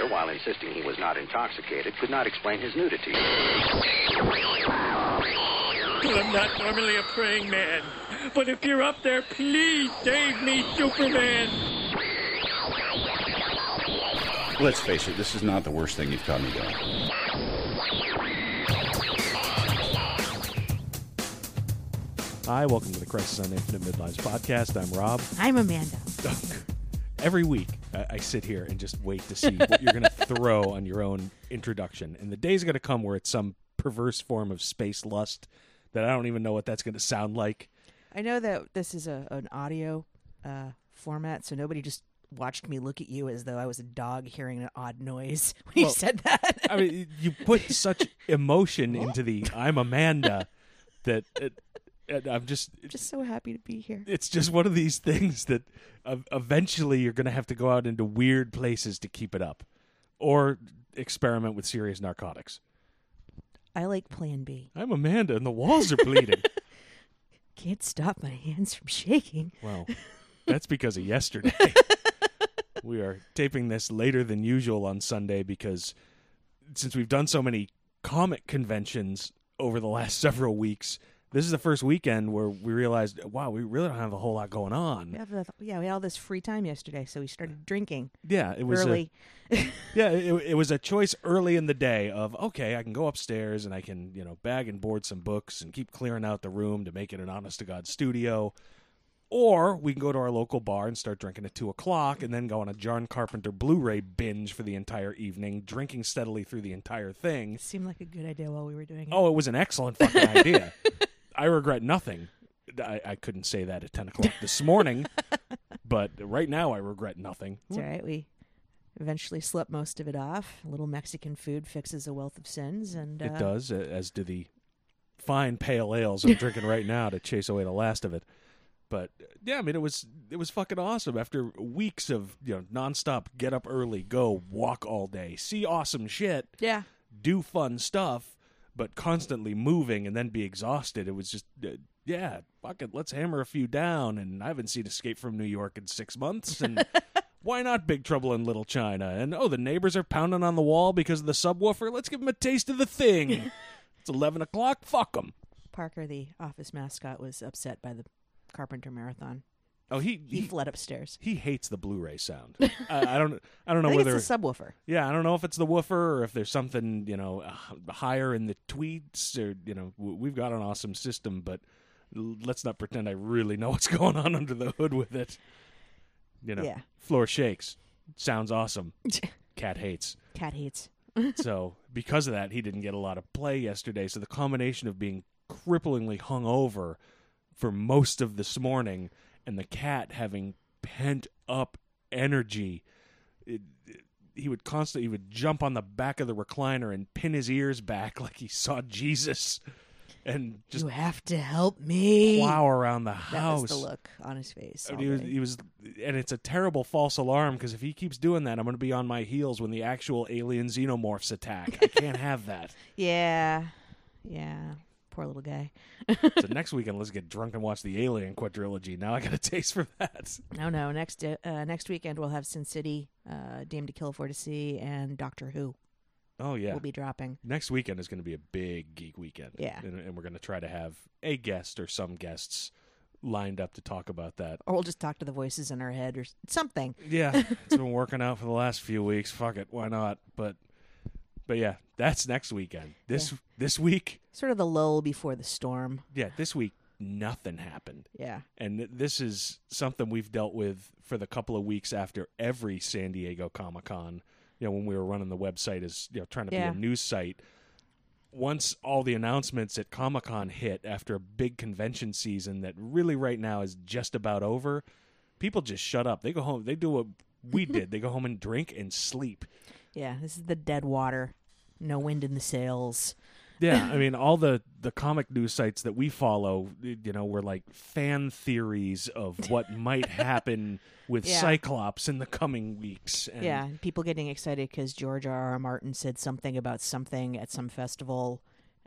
officer, while insisting he was not intoxicated, could not explain his nudity. Well, I'm not normally a praying man, but if you're up there, please save me, Superman. Let's face it, this is not the worst thing you've caught me doing. Hi, welcome to the Crisis on Infinite Midlives podcast. I'm Rob. I'm Amanda. Every week, I, I sit here and just wait to see what you're going to throw on your own introduction. And the day's going to come where it's some perverse form of space lust that I don't even know what that's going to sound like. I know that this is a an audio uh, format, so nobody just watched me look at you as though I was a dog hearing an odd noise when Well, you said that. I mean, you put such emotion into the "I'm Amanda" that it, it, I'm just. I'm just so happy to be here. It's just one of these things that uh, eventually you're going to have to go out into weird places to keep it up, or experiment with serious narcotics. I like Plan B. I'm Amanda, and the walls are bleeding. Can't stop my hands from shaking. well, that's because of yesterday. we are taping this later than usual on Sunday because since we've done so many comic conventions over the last several weeks, this is the first weekend where we realized, wow, we really don't have a whole lot going on. The, yeah, we had all this free time yesterday, so we started drinking Yeah, it was a- early. yeah, it, it was a choice early in the day of okay, I can go upstairs and I can you know bag and board some books and keep clearing out the room to make it an honest to god studio, or we can go to our local bar and start drinking at two o'clock and then go on a John Carpenter Blu-ray binge for the entire evening, drinking steadily through the entire thing. Seemed like a good idea while we were doing it. Oh, it was an excellent fucking idea. I regret nothing. I, I couldn't say that at ten o'clock this morning, but right now I regret nothing. It's all right. We eventually slept most of it off. A little Mexican food fixes a wealth of sins, and It uh, does, as do the fine pale ales I'm drinking right now to chase away the last of it. But yeah, I mean, it was it was fucking awesome. After weeks of you know nonstop, get up early, go walk all day, see awesome shit, Yeah, do fun stuff, but constantly moving and then be exhausted. It was just uh, yeah, fuck it, let's hammer a few down. And I haven't seen Escape from New York in six months, and why not Big Trouble in Little China? And oh, the neighbors are pounding on the wall because of the subwoofer. Let's give them a taste of the thing. it's eleven o'clock. Fuck them. Parker, the office mascot, was upset by the Carpenter Marathon. Oh, he He he, fled upstairs. he hates the Blu-ray sound. I, I don't I don't know I whether it's the subwoofer. yeah I don't know if it's the woofer or if there's something you know uh, higher in the tweets or you know w- we've got an awesome system, but l- let's not pretend I really know what's going on under the hood with it. You know, Yeah. floor shakes, sounds awesome. Cat hates. Cat hates. so because of that, he didn't get a lot of play yesterday. So the combination of being cripplingly hungover for most of this morning and the cat having pent up energy, it, it- he would constantly he would jump on the back of the recliner and pin his ears back like he saw Jesus, and just you have to help me. plow around the house. That was the look on his face. I mean, he was, he was, and it's a terrible false alarm because if he keeps doing that, I'm going to be on my heels when the actual alien xenomorphs attack. I can't have that. yeah, yeah. Poor little guy. So next weekend, let's get drunk and watch the Alien quadrilogy. Now I got a taste for that. No, no. Next, uh, uh, next weekend we'll have Sin City, uh, Dame to Kill for to see, and Doctor Who Oh yeah, we'll be dropping. next weekend is going to be a big geek weekend. Yeah. and, and we're going to try to have a guest or some guests lined up to talk about that. Or we'll just talk to the voices in our head or something. Yeah, it's been working out for the last few weeks. Fuck it, why not? But, but yeah, that's next weekend. This this week, Sort of the lull before the storm. yeah, this week nothing happened. Yeah. And th- this is something we've dealt with for the couple of weeks after every San Diego Comic Con. You know, when we were running the website as you know, trying to Yeah. be a news site. Once all the announcements at Comic Con hit after a big convention season that really right now is just about over, people just shut up. They go home. They do what we did. They go home and drink and sleep. Yeah. This is the dead water. No wind in the sails. Yeah, I mean, all the the comic news sites that we follow, you know, were like fan theories of what might happen with Yeah. Cyclops in the coming weeks. And yeah. People getting excited because George R. R. Martin said something about something at some festival.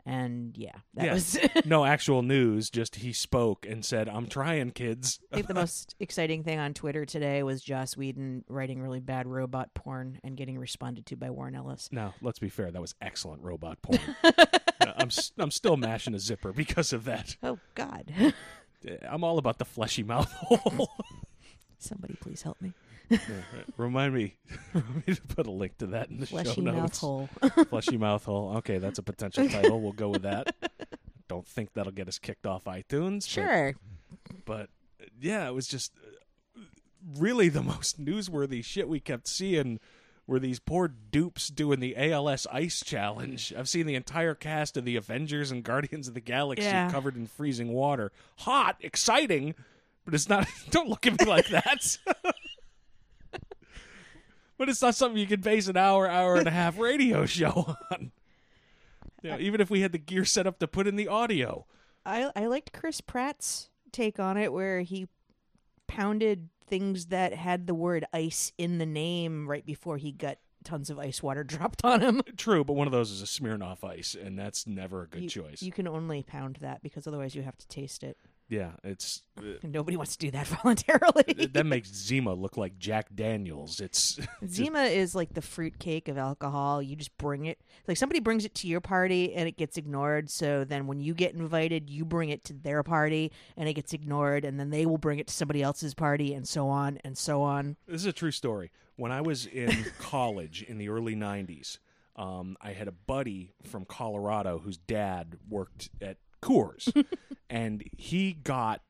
And yeah, that was no actual news. Just he spoke and said, "I'm trying, kids." I think the most exciting thing on Twitter today was Joss Whedon writing really bad robot porn and getting responded to by Warren Ellis. Now, let's be fair. That was excellent robot porn. I'm I'm still mashing a zipper because of that. Oh God! I'm all about the fleshy mouth hole. Somebody please help me. Remind me, remind me to put a link to that in the show Fleshy notes. mouth hole. Fleshy mouth hole. Okay, that's a potential title. We'll go with that. Don't think that'll get us kicked off iTunes. sure. but uh, yeah, it was just uh, really the most newsworthy shit we kept seeing were these poor dupes doing the ALS Ice Challenge. I've seen the entire cast of the Avengers and Guardians of the Galaxy Yeah. covered in freezing water. Hot, exciting, but it's not. Don't look at me like that. But it's not something you can base an hour, hour and a half radio show on. You know, even if we had the gear set up to put in the audio. I I liked Chris Pratt's take on it, where he pounded things that had the word ice in the name right before he got tons of ice water dropped on him. True, but one of those is a Smirnoff Ice, and that's never a good you, choice. You can only pound that because otherwise you have to taste it. Yeah, it's And nobody wants to do that voluntarily. that makes Zima look like Jack Daniels. It's Zima is like the fruitcake of alcohol. You just bring it. Like somebody brings it to your party and it gets ignored. So then when you get invited, you bring it to their party and it gets ignored. And then they will bring it to somebody else's party and so on and so on. this is a true story. When I was in college in the early '90s, um, I had a buddy from Colorado whose dad worked at Coors, and he got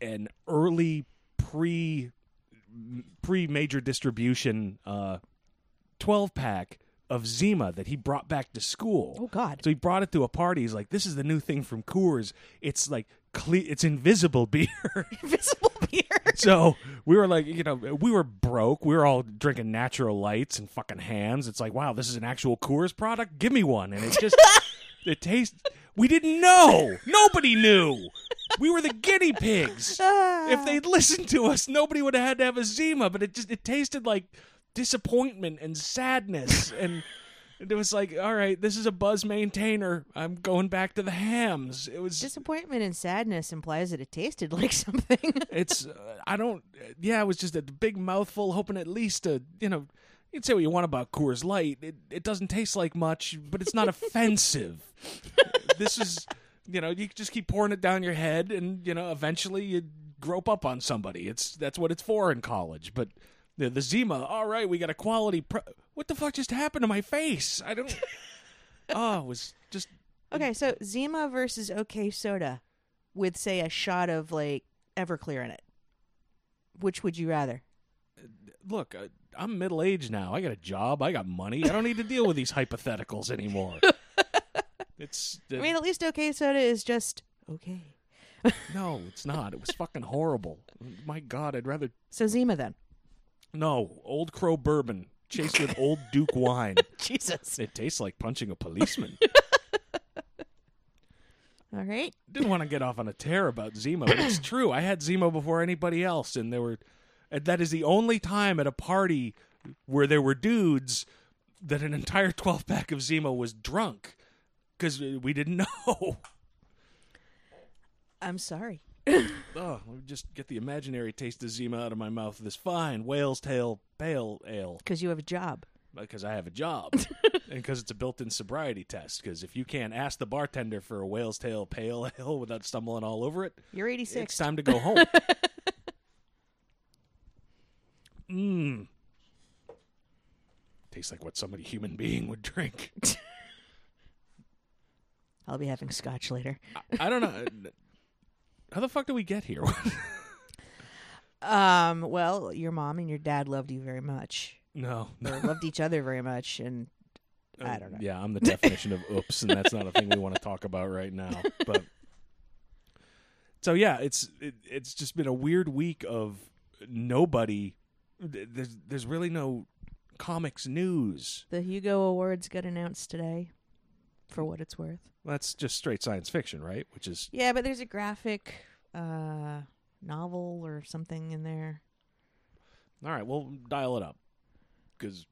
an early pre pre major distribution uh, twelve pack of Zima that he brought back to school. Oh, God. So he brought it to a party. He's like, "This is the new thing from Coors. It's like cle- it's invisible beer." Invisible beer. so we were like, you know, we were broke. We were all drinking natural lights and fucking Hamm's. It's like, wow, this is an actual Coors product. Give me one. And it just, it tastes. We didn't know. Nobody knew. We were the guinea pigs. if they'd listened to us, nobody would have had to have a Zima. But it just, it tasted like disappointment and sadness and. It was like, all right, this is a buzz maintainer. I'm going back to the Hamm's. It was Disappointment and sadness implies that it tasted like something. it's uh, I don't yeah it was just a big mouthful hoping at least to you know you can say what you want about Coors Light it it doesn't taste like much but it's not offensive this is you know you just keep pouring it down your head and you know eventually you grope up on somebody it's that's what it's for in college but the, the Zima all right we got a quality pro- what the fuck just happened to my face I don't oh it was just okay, so Zima versus OK Soda with, say, a shot of like Everclear in it. Which would you rather? look, I'm middle aged now. I got a job. I got money. I don't need to deal with these hypotheticals anymore. it's uh, I mean, at least OK Soda is just okay. no, it's not. It was fucking horrible. My God, I'd rather So Zima then. no Old Crow bourbon chased with Old Duke wine. Jesus. It tastes like punching a policeman. All right. Didn't want to get off on a tear about Zima, but it's true. I had Zima before anybody else, and there were. and That is the only time at a party where there were dudes that an entire twelve pack of Zima was drunk because we didn't know. I'm sorry. Oh, let me just get the imaginary taste of Zima out of my mouth. This fine whale's tail pale ale Because you have a job. because I have a job and because it's a built-in sobriety test. Because if you can't ask the bartender for a whale's tail pale ale without stumbling all over it, You're 86. it's time to go home. Mmm. Tastes like what somebody human being would drink. I'll be having scotch later. I don't know. How the fuck did we get here? Um, well, your mom and your dad loved you very much. no, Or loved each other very much and I don't know. Yeah, I'm the definition of oops, and that's not a thing we want to talk about right now. But so yeah, it's it, it's just been a weird week of nobody. There's there's really no comics news. The Hugo Awards got announced today for what it's worth. That's just straight science fiction, right? Which is Yeah, but there's a graphic uh novel or something in there. all right. We'll dial it up because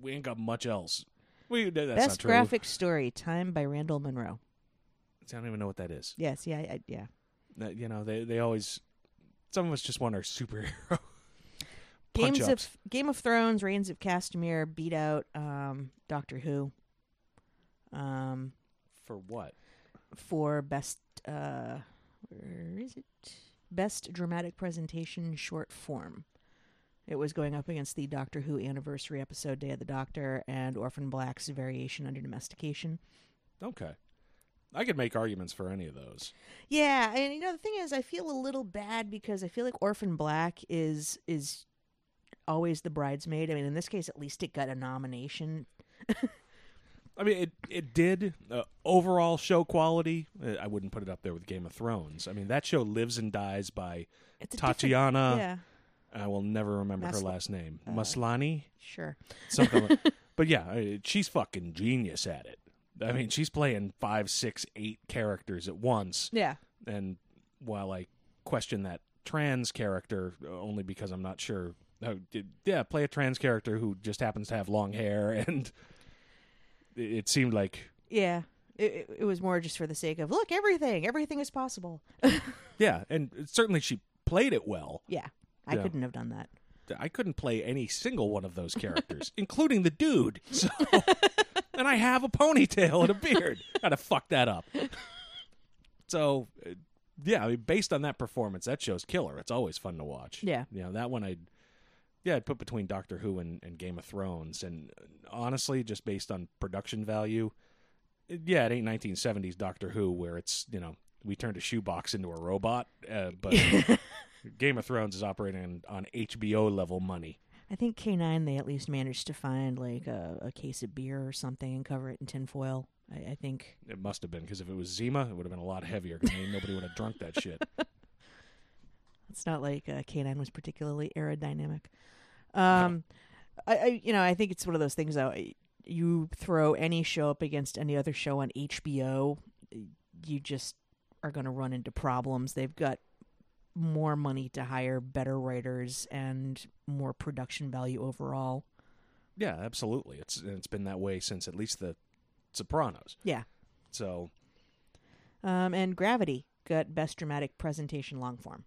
we ain't got much else. We that's not Best graphic story, Time by Randall Munroe. I don't even know what that is. Yes, yeah, I, yeah. That, you know, they they always. Some of us just want our superhero. Games punch-ups. of Game of Thrones, Rains of Castamere beat out um, Doctor Who um, for what? for best. Uh, where is it? Best dramatic presentation short form. It was going up against the Doctor Who anniversary episode Day of the Doctor and Orphan Black's variation under domestication. Okay, I could make arguments for any of those. Yeah, and you know the thing is, I feel a little bad because I feel like Orphan Black is is always the bridesmaid. I mean, in this case, at least it got a nomination. I mean, it it did uh, overall show quality. uh, I wouldn't put it up there with Game of Thrones. I mean, that show lives and dies by It's a different- Tatiana. Yeah, I will never remember her Masl- last name. uh, Maslany, sure. something. like, but yeah, uh, she's fucking genius at it. I mean, she's playing five, six, eight characters at once. Yeah, And while I question that trans character uh, only because I'm not sure. Uh, did- yeah, play a trans character who just happens to have long hair, and it seemed like yeah. It, it, was more just for the sake of look, everything, everything is possible. Yeah, and certainly she played it well. yeah, I Yeah. couldn't have done that. I couldn't play any single one of those characters, including the dude. So, and I have a ponytail and a beard. Gotta fuck that up. So, uh, yeah, I mean, based on that performance, that show's killer. It's always fun to watch. Yeah. you know that one I, yeah, I'd put between Doctor Who and, and Game of Thrones, and honestly, just based on production value, it- yeah, it ain't 1970s Doctor Who where it's you know we turned a shoebox into a robot, uh, but. Game of Thrones is operating on, on HBO level money. I think K nine they at least managed to find like a, a case of beer or something and cover it in tinfoil. I, I think. It must have been because if it was Zima, it would have been a lot heavier. Because nobody would have drunk that shit. It's not like uh, K9 was particularly aerodynamic. Um, I, I, you know, I think it's one of those things though. You throw any show up against any other show on HBO, you just are going to run into problems. They've got more money to hire better writers and more production value overall. Yeah, absolutely. It's it's been that way since at least the Sopranos. Yeah. So Um, and Gravity got best dramatic presentation long form.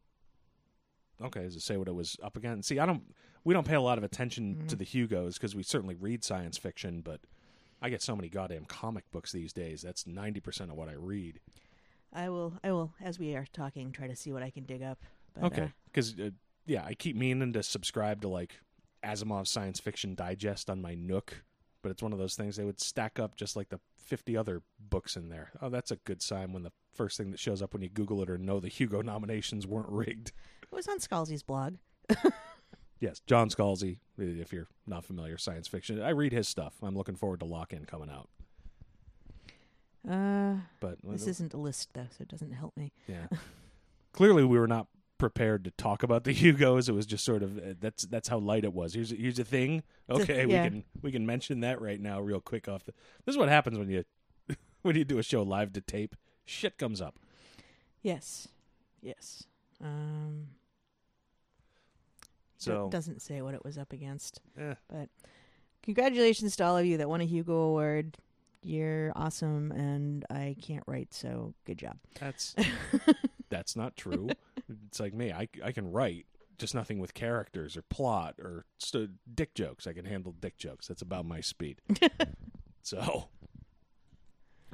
Okay, does it say what it was up against? See, I don't. We don't pay a lot of attention to the Hugos because we certainly read science fiction, but I get so many goddamn comic books these days. That's ninety percent of what I read. I will, I will, as we are talking, try to see what I can dig up. But, uh, Okay, because uh, yeah, I keep meaning to subscribe to like Asimov's Science Fiction Digest on my Nook, but it's one of those things they would stack up just like the fifty other books in there. Oh, that's a good sign when the first thing that shows up when you Google it or know the Hugo nominations weren't rigged. Was on Scalzi's blog. Yes, John Scalzi. If you're not familiar, science fiction. I read his stuff. I'm looking forward to Lock In coming out. Uh, But this isn't a list though, so it doesn't help me. Yeah. Clearly, we were not prepared to talk about the Hugos. It was just sort of uh, that's that's how light it was. Here's here's a thing. Okay, yeah. we can we can mention that right now, real quick. Off the. This is what happens when you when you do a show live to tape. Shit comes up. Yes, yes. Um, So it doesn't say what it was up against. eh, But congratulations to all of you that won a Hugo Award. You're awesome, and I can't write, so good job. that's that's not true. It's like me. I I can write. Just nothing with characters or plot or st- dick jokes. I can handle dick jokes. That's about my speed. So,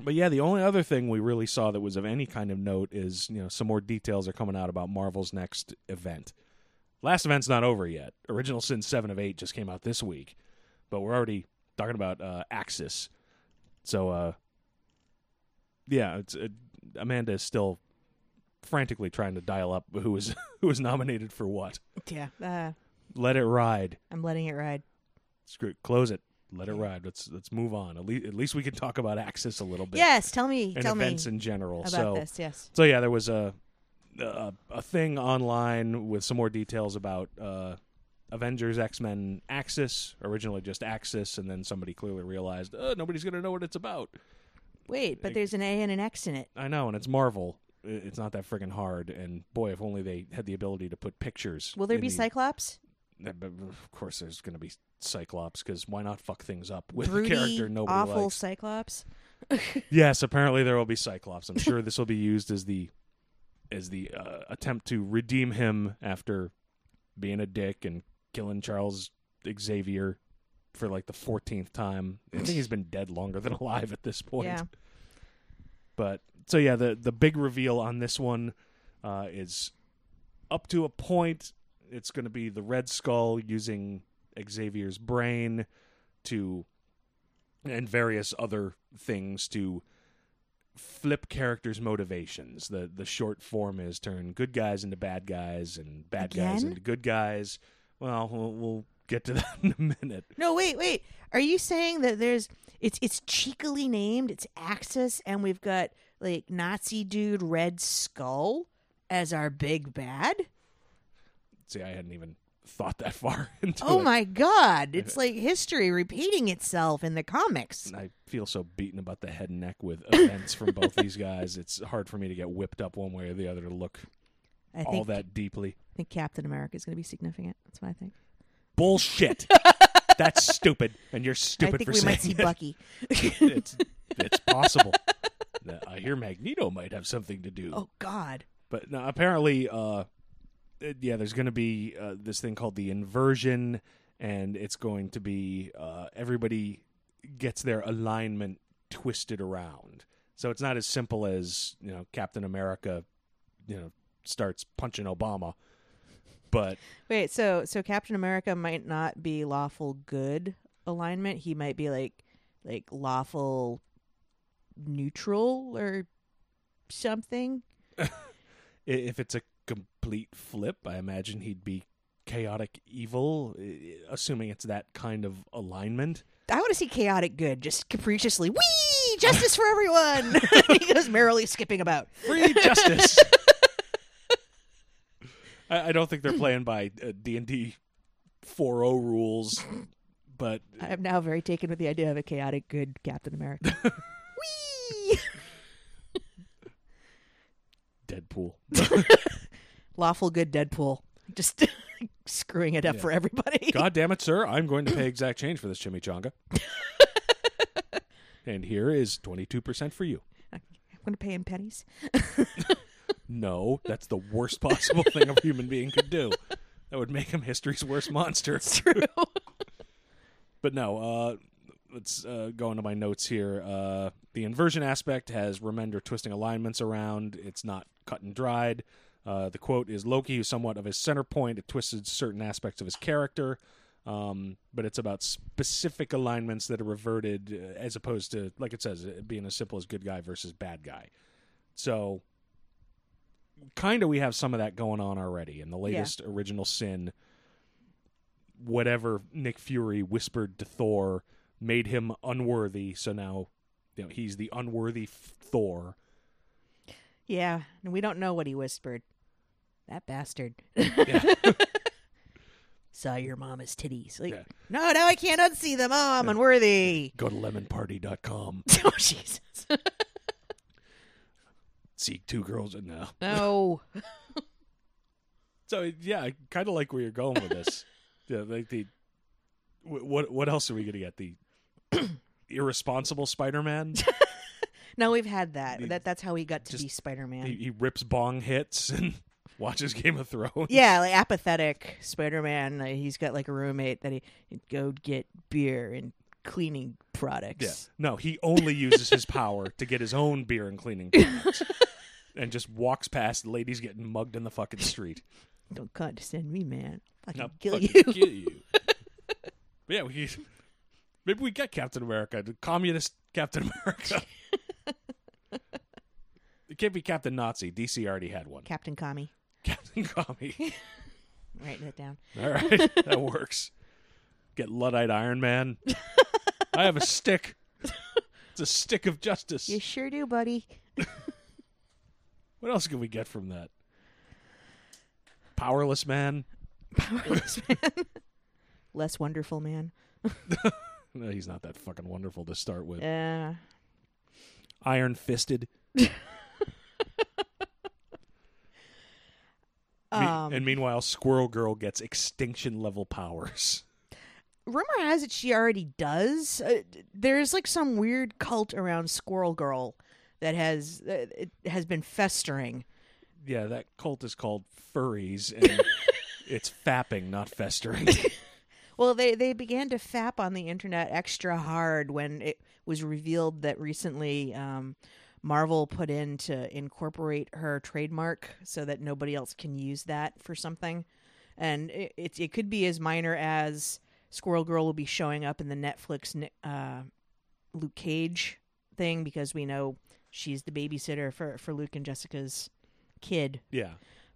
but yeah, the only other thing we really saw that was of any kind of note is you know some more details are coming out about Marvel's next event. Last event's not over yet. Original Sin seven of eight just came out this week, but we're already talking about uh, Axis. So, uh, yeah, it's uh, Amanda is still frantically trying to dial up who was who was nominated for what. Yeah, uh, Let it ride. I'm letting it ride. Screw it. Close it. Let it ride. Let's let's move on. At least at least we can talk about Axis a little bit. Yes, tell me, and tell me events in general. about so this. Yes. so yeah, there was a, a a thing online with some more details about uh, Avengers X Men Axis. Originally just Axis, and then somebody clearly realized uh, nobody's going to know what it's about. Wait, but there's an A and an X in it. I know, and it's Marvel. It's not that friggin' hard. And boy, if only they had the ability to put pictures. Will there be the- Cyclops? Uh, Of course, there's going to be Cyclops because why not fuck things up with Broody, a character nobody awful likes? Cyclops. yes, apparently there will be Cyclops. I'm sure this will be used as the as the uh, attempt to redeem him after being a dick and killing Charles Xavier for like the 14th time. I think he's been dead longer than alive at this point. Yeah. But so yeah, the the big reveal on this one uh, is up to a point. It's going to be the Red Skull using Xavier's brain to and various other things to flip characters' motivations. The the short form is turn good guys into bad guys and bad guys into good guys. Well, we'll, we'll get to that in a minute. No, wait, wait. Are you saying that there's it's it's cheekily named, it's Axis, and we've got like Nazi dude Red Skull as our big bad? See, I hadn't even thought that far into Oh it. my god. It's like history repeating itself in the comics. I feel so beaten about the head and neck with events from both these guys. It's hard for me to get whipped up one way or the other to look I all think that deeply. I think Captain America is going to be significant. That's what I think. Bullshit. That's stupid, and you're stupid I think for we saying might see it. Bucky. It's it's possible. I hear Magneto might have something to do. oh god. But no, apparently, uh, yeah, there's going to be uh, this thing called the inversion, and it's going to be uh, everybody gets their alignment twisted around. So it's not as simple as you know Captain America, you know, starts punching Obama, but Wait, so so Captain America might not be lawful good alignment. He might be like like lawful neutral or something. if it's a complete flip, I imagine he'd be chaotic evil, assuming it's that kind of alignment. I want to see chaotic good, just capriciously. Wee! Justice for everyone. he goes merrily skipping about. free justice. I, I don't think they're playing by uh, D and D four O rules, but I am now very taken with the idea of a chaotic good Captain America. Wee! Deadpool. Lawful good Deadpool. Just screwing it up Yeah. for everybody. God damn it, sir! I'm going to pay exact change for this chimichanga. and here is twenty two percent for you. I'm going to pay in pennies. No, that's the worst possible thing a human being could do. That would make him history's worst monster. It's True. But no, uh, let's uh, go into my notes here. Uh, the inversion aspect has Remender twisting alignments around. It's not cut and dried. Uh, the quote is Loki, who's somewhat of his center point. It twisted certain aspects of his character, um, but it's about specific alignments that are reverted, uh, as opposed to, like it says, it being as simple as good guy versus bad guy. So, kind of, we have some of that going on already in the latest original sin whatever Nick Fury whispered to Thor made him unworthy. So now, you know, he's the unworthy f- Thor. Yeah, and we don't know what he whispered. That bastard. Yeah. Saw your mama's titties. Like, Yeah. no, no, I can't unsee them. Oh, I'm unworthy. Go to lemonparty.com. oh, Jesus. Seek two girls and now. No. So yeah, I kind of like where you're going with this. yeah, like the what what else are we gonna get? The irresponsible Spider-Man. No, we've had that. That that's how he got to just- be Spider Man. he, he rips bong hits and watches Game of Thrones. Yeah, like apathetic Spider Man. He's got like a roommate that he he'd go get beer and cleaning products. Yeah. No, he only uses his power to get his own beer and cleaning products. and just walks past ladies getting mugged in the fucking street. Don't condescend me, man. I can kill fucking you. kill you. but yeah, we maybe we get Captain America, the communist Captain America. it can't be Captain Nazi. DC already had one. Captain Commie. Captain Commie. Writing it down. All right, that works. Get Luddite Iron Man. I have a stick. It's a stick of justice. You sure do, buddy. What else can we get from that? Powerless Man. Powerless man. Less wonderful man. No, he's not that fucking wonderful to start with. Yeah. Iron Fisted. Um, and meanwhile, Squirrel Girl gets extinction level powers. rumor has it she already does. Uh, there's like some weird cult around Squirrel Girl that has uh, it has been festering. Yeah, that cult is called furries, and it's fapping, not festering. Well, they they began to fap on the internet extra hard when it was revealed that recently um, Marvel put in to incorporate her trademark so that nobody else can use that for something, and it it, it could be as minor as Squirrel Girl will be showing up in the Netflix uh, Luke Cage thing because we know she's the babysitter for for Luke and Jessica's kid yeah.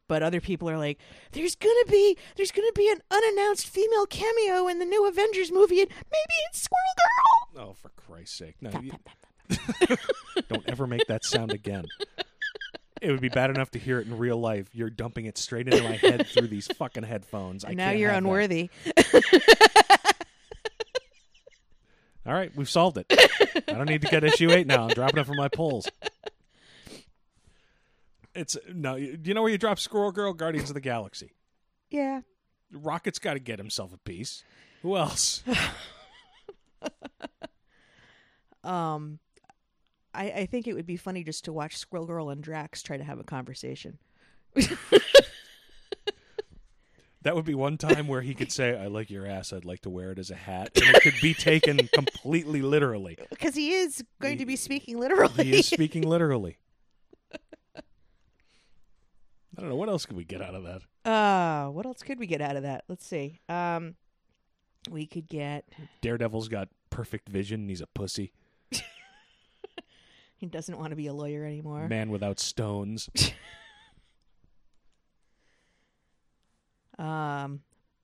but other people are like there's gonna be there's gonna be an unannounced female cameo in the new avengers movie and maybe it's squirrel girl Oh, for Christ's sake. No, you- don't ever make that sound again. It would be bad enough to hear it in real life. You're dumping it straight into my head through these fucking headphones. I now can't you're have that. unworthy All right, we've solved it. I don't need to get issue eight now. I'm dropping it from my polls. It's no. Do you know where you drop Squirrel Girl? Guardians of the Galaxy. yeah Rocket's got to get himself a piece. Who else? um I, I think it would be funny just to watch Squirrel Girl and Drax try to have a conversation. That would be one time where he could say, "I like your ass. I'd like to wear it as a hat," and it could be taken completely literally. Because he is going to be speaking literally. He is speaking literally. I don't know what else could we get out of that. uh what else could we get out of that? Let's see. Um we could get Daredevil's got perfect vision. He's a pussy. He doesn't want to be a lawyer anymore. Man without stones. Um,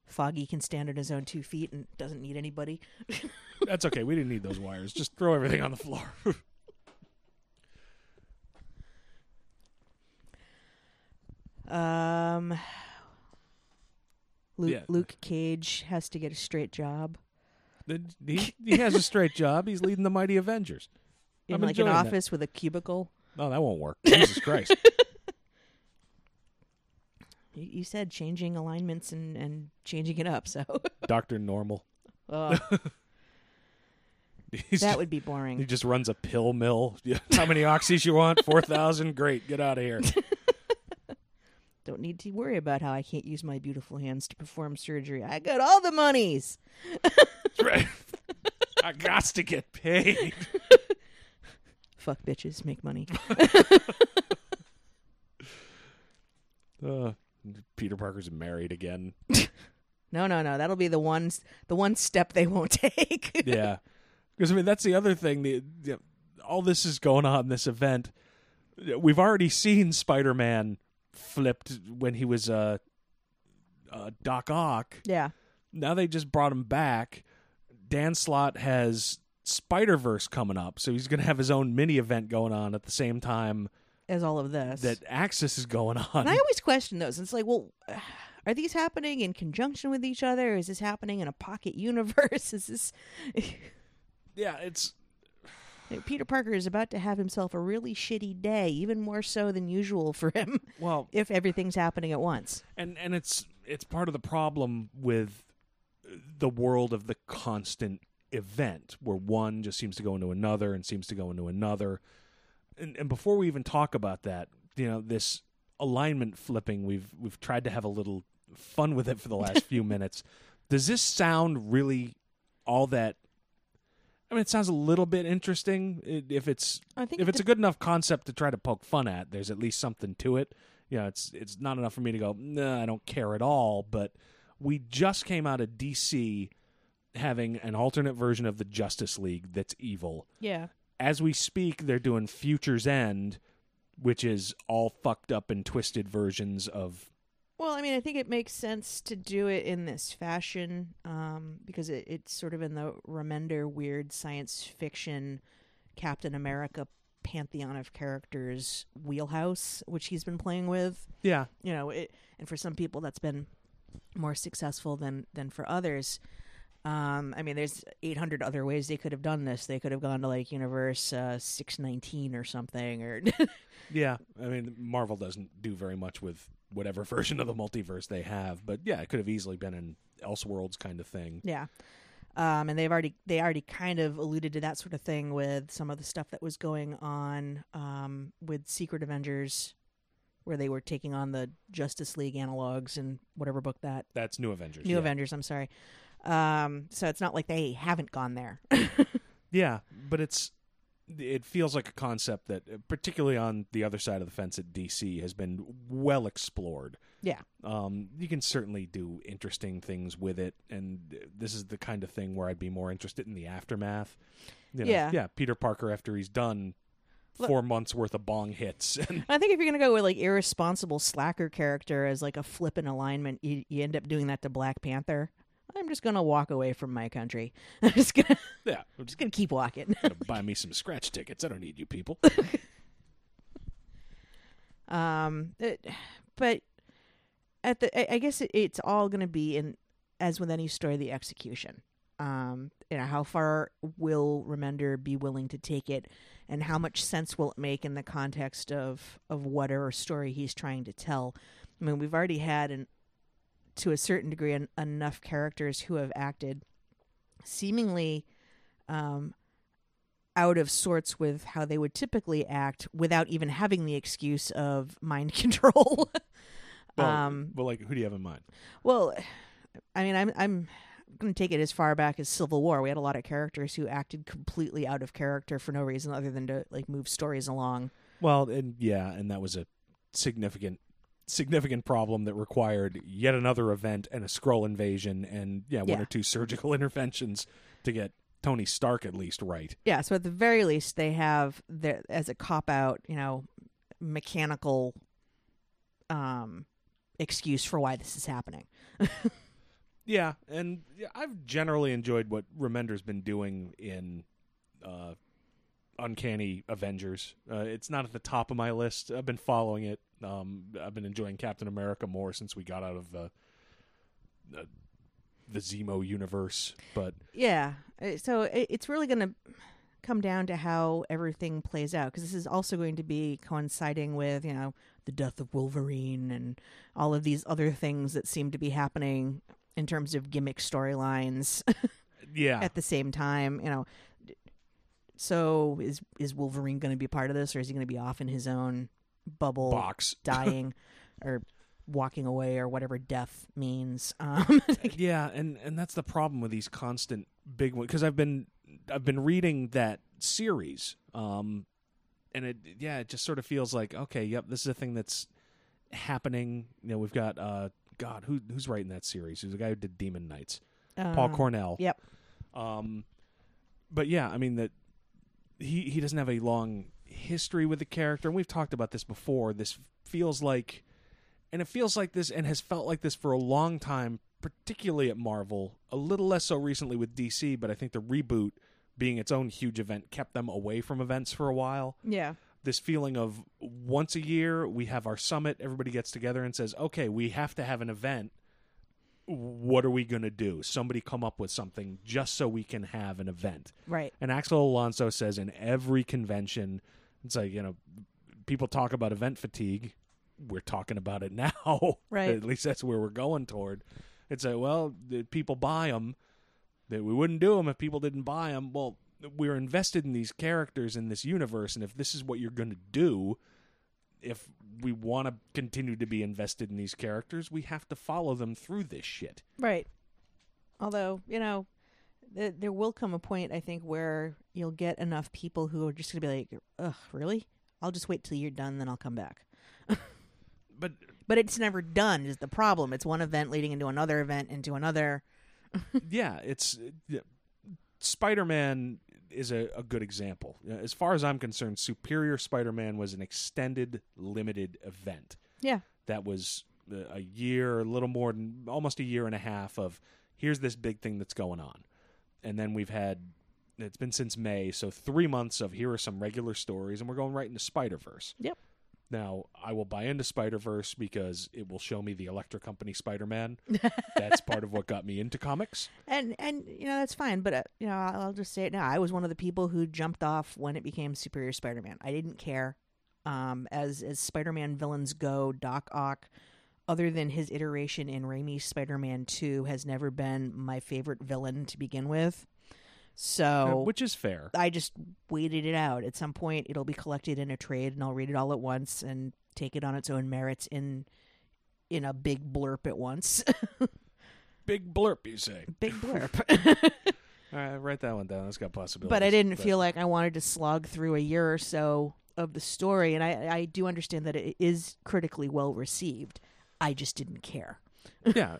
Foggy can stand on his own two feet and doesn't need anybody. That's okay. We didn't need those wires. Just throw everything on the floor. Um, Luke, Yeah. Luke Cage has to get a straight job he, he has a straight job. He's leading the mighty Avengers. In I'm like an enjoying that. office with a cubicle. Oh, that won't work. Jesus Christ. You, you said changing alignments and and changing it up, so Doctor Normal. uh, that would be boring. He just runs a pill mill. How many oxys you want? Four thousand. Great. Get out of here. Don't need to worry about how I can't use my beautiful hands to perform surgery. I got all the monies. right. I got to get paid. Fuck bitches, make money. Uh, Peter Parker's married again. No, no, no. That'll be the one the one step they won't take. Yeah, because I mean that's the other thing. The, the all this is going on this event. We've already seen Spider Man flipped when he was uh, uh, Doc Ock. yeah. Now they just brought him back. Dan Slott has Spider Verse coming up, so he's going to have his own mini event going on at the same time As all of this. that Axis is going on. And I always question those. It's like, well, are these happening in conjunction with each other? Is this happening in a pocket universe? Is this yeah, it's Peter Parker is about to have himself a really shitty day, even more so than usual for him well, if everything's happening at once. and and it's it's part of the problem with the world of the constant event where one just seems to go into another and seems to go into another and, and before we even talk about that you know this alignment flipping we've we've tried to have a little fun with it for the last few minutes does this sound really all that I mean, it sounds a little bit interesting if it's I think if it it's a good enough concept to try to poke fun at. There's at least something to it. You know, it's it's not enough for me to go. Nah, I don't care at all. But we just came out of DC having an alternate version of the Justice League that's evil. Yeah. As we speak, they're doing Future's End, which is all fucked up and twisted versions of. Well, I mean, I think it makes sense to do it in this fashion um, because it, it's sort of in the Remender weird science fiction Captain America pantheon of characters wheelhouse, which he's been playing with. Yeah, You know, it, and for some people that's been more successful than than for others. Um, I mean, there's 800 other ways they could have done this. They could have gone to like Universe uh, 619 or something, or yeah. I mean, Marvel doesn't do very much with whatever version of the multiverse they have, but yeah, it could have easily been an Elseworlds kind of thing. Yeah. Um, and they've already they already kind of alluded to that sort of thing with some of the stuff that was going on um, with Secret Avengers, where they were taking on the Justice League analogs and whatever book that That's New Avengers. New yeah. Avengers. I'm sorry. Um, so it's not like they haven't gone there. Yeah, but it's it feels like a concept that, uh, particularly on the other side of the fence at DC, has been well explored. yeah, Um, you can certainly do interesting things with it, and this is the kind of thing where I'd be more interested in the aftermath. You know, Yeah. yeah. Peter Parker after he's done four months worth of bong hits, I think if you're gonna go with like irresponsible slacker character as like a flip in alignment, you, you end up doing that to Black Panther. I'm just gonna walk away from my country. I'm just gonna yeah, I'm just gonna keep walking. gonna buy me some scratch tickets. I don't need you people. Um, it, but at the, I, I guess it, it's all going to be in, as with any story, the execution. Um, you know, how far will Remender be willing to take it, and how much sense will it make in the context of of whatever story he's trying to tell? I mean, we've already had an, to a certain degree, en- enough characters who have acted seemingly um, out of sorts with how they would typically act without even having the excuse of mind control. Well, um, well, like who do you have in mind? well, I mean, I'm I'm going to take it as far back as Civil War. We had a lot of characters who acted completely out of character for no reason other than to like move stories along. Well, and yeah, and that was a significant significant problem that required yet another event and a Skrull invasion and yeah, one Yeah. or two surgical interventions to get Tony Stark at least right. Yeah, so at the very least, they have their as a cop out, you know, mechanical um excuse for why this is happening. Yeah, and I've generally enjoyed what Remender's been doing in uh, Uncanny Avengers. Uh, it's not at the top of my list. I've been following it. Um, I've been enjoying Captain America more since we got out of the the, the Zemo universe. But Yeah. uh, So it's really going to come down to how everything plays out because this is also going to be coinciding with, you know, the death of Wolverine and all of these other things that seem to be happening in terms of gimmick storylines yeah, at the same time, you know. So is is Wolverine going to be a part of this or is he going to be off in his own bubble box. dying or walking away or whatever death means? Um yeah, and and that's the problem with these constant big ones because I've been I've been reading that series, um, and it yeah it just sort of feels like okay, yep, this is a thing that's happening. You know, we've got uh, God, who who's writing that series? Who's the guy who did Demon Knights? Paul um, Cornell. Yep. Um, but yeah, I mean that he he doesn't have a long history with the character, and we've talked about this before. This feels like, and it feels like this, and has felt like this for a long time, particularly at Marvel. A little less so recently with DC, but I think the reboot being its own huge event kept them away from events for a while Yeah. this feeling of once a year we have our summit everybody gets together and says okay we have to have an event what are we going to do somebody come up with something just so we can have an event Right. and axel alonso says in every convention it's like you know people talk about event fatigue we're talking about it now Right. at least that's where we're going toward it's like well the people buy them that we wouldn't do them if people didn't buy them. Well, we're invested in these characters in this universe, and if this is what you're going to do, if we want to continue to be invested in these characters, we have to follow them through this shit. Right. Although, you know, th- there will come a point, I think, where you'll get enough people who are just going to be like, ugh, really? I'll just wait till you're done, then I'll come back. But But it's never done, is the problem. It's one event leading into another event, into another. yeah, it's uh, Spider-Man is a, a good example. Uh, As far as I'm concerned, Superior Spider-Man was an extended, limited event. Yeah. that was uh, a year, a little more than almost a year and a half of here's this big thing that's going on. And then we've had it's been since May, so 3 months of here are some regular stories and we're going right into Spider-Verse. Yep. Now, I will buy into Spider-Verse because it will show me the Electric Company Spider-Man. that's part of what got me into comics. And, and you know, that's fine. But, uh, you know, I'll I'll just say it now. I was one of the people who jumped off when it became Superior Spider Man. I didn't care. Um, as, as Spider Man villains go, Doc Ock other than his iteration in Raimi's Spider-Man 2 has never been my favorite villain to begin with. So which is fair. I just waited it out. At some point, it'll be collected in a trade, and I'll read it all at once and take it on its own merits in in a big blurb at once. Big blurb, you say? big blurb. All right, write that one down. That's got possibilities. but I didn't feel like I wanted to slog through a year or so of the story, and I I do understand that it is critically well received. I just didn't care. yeah,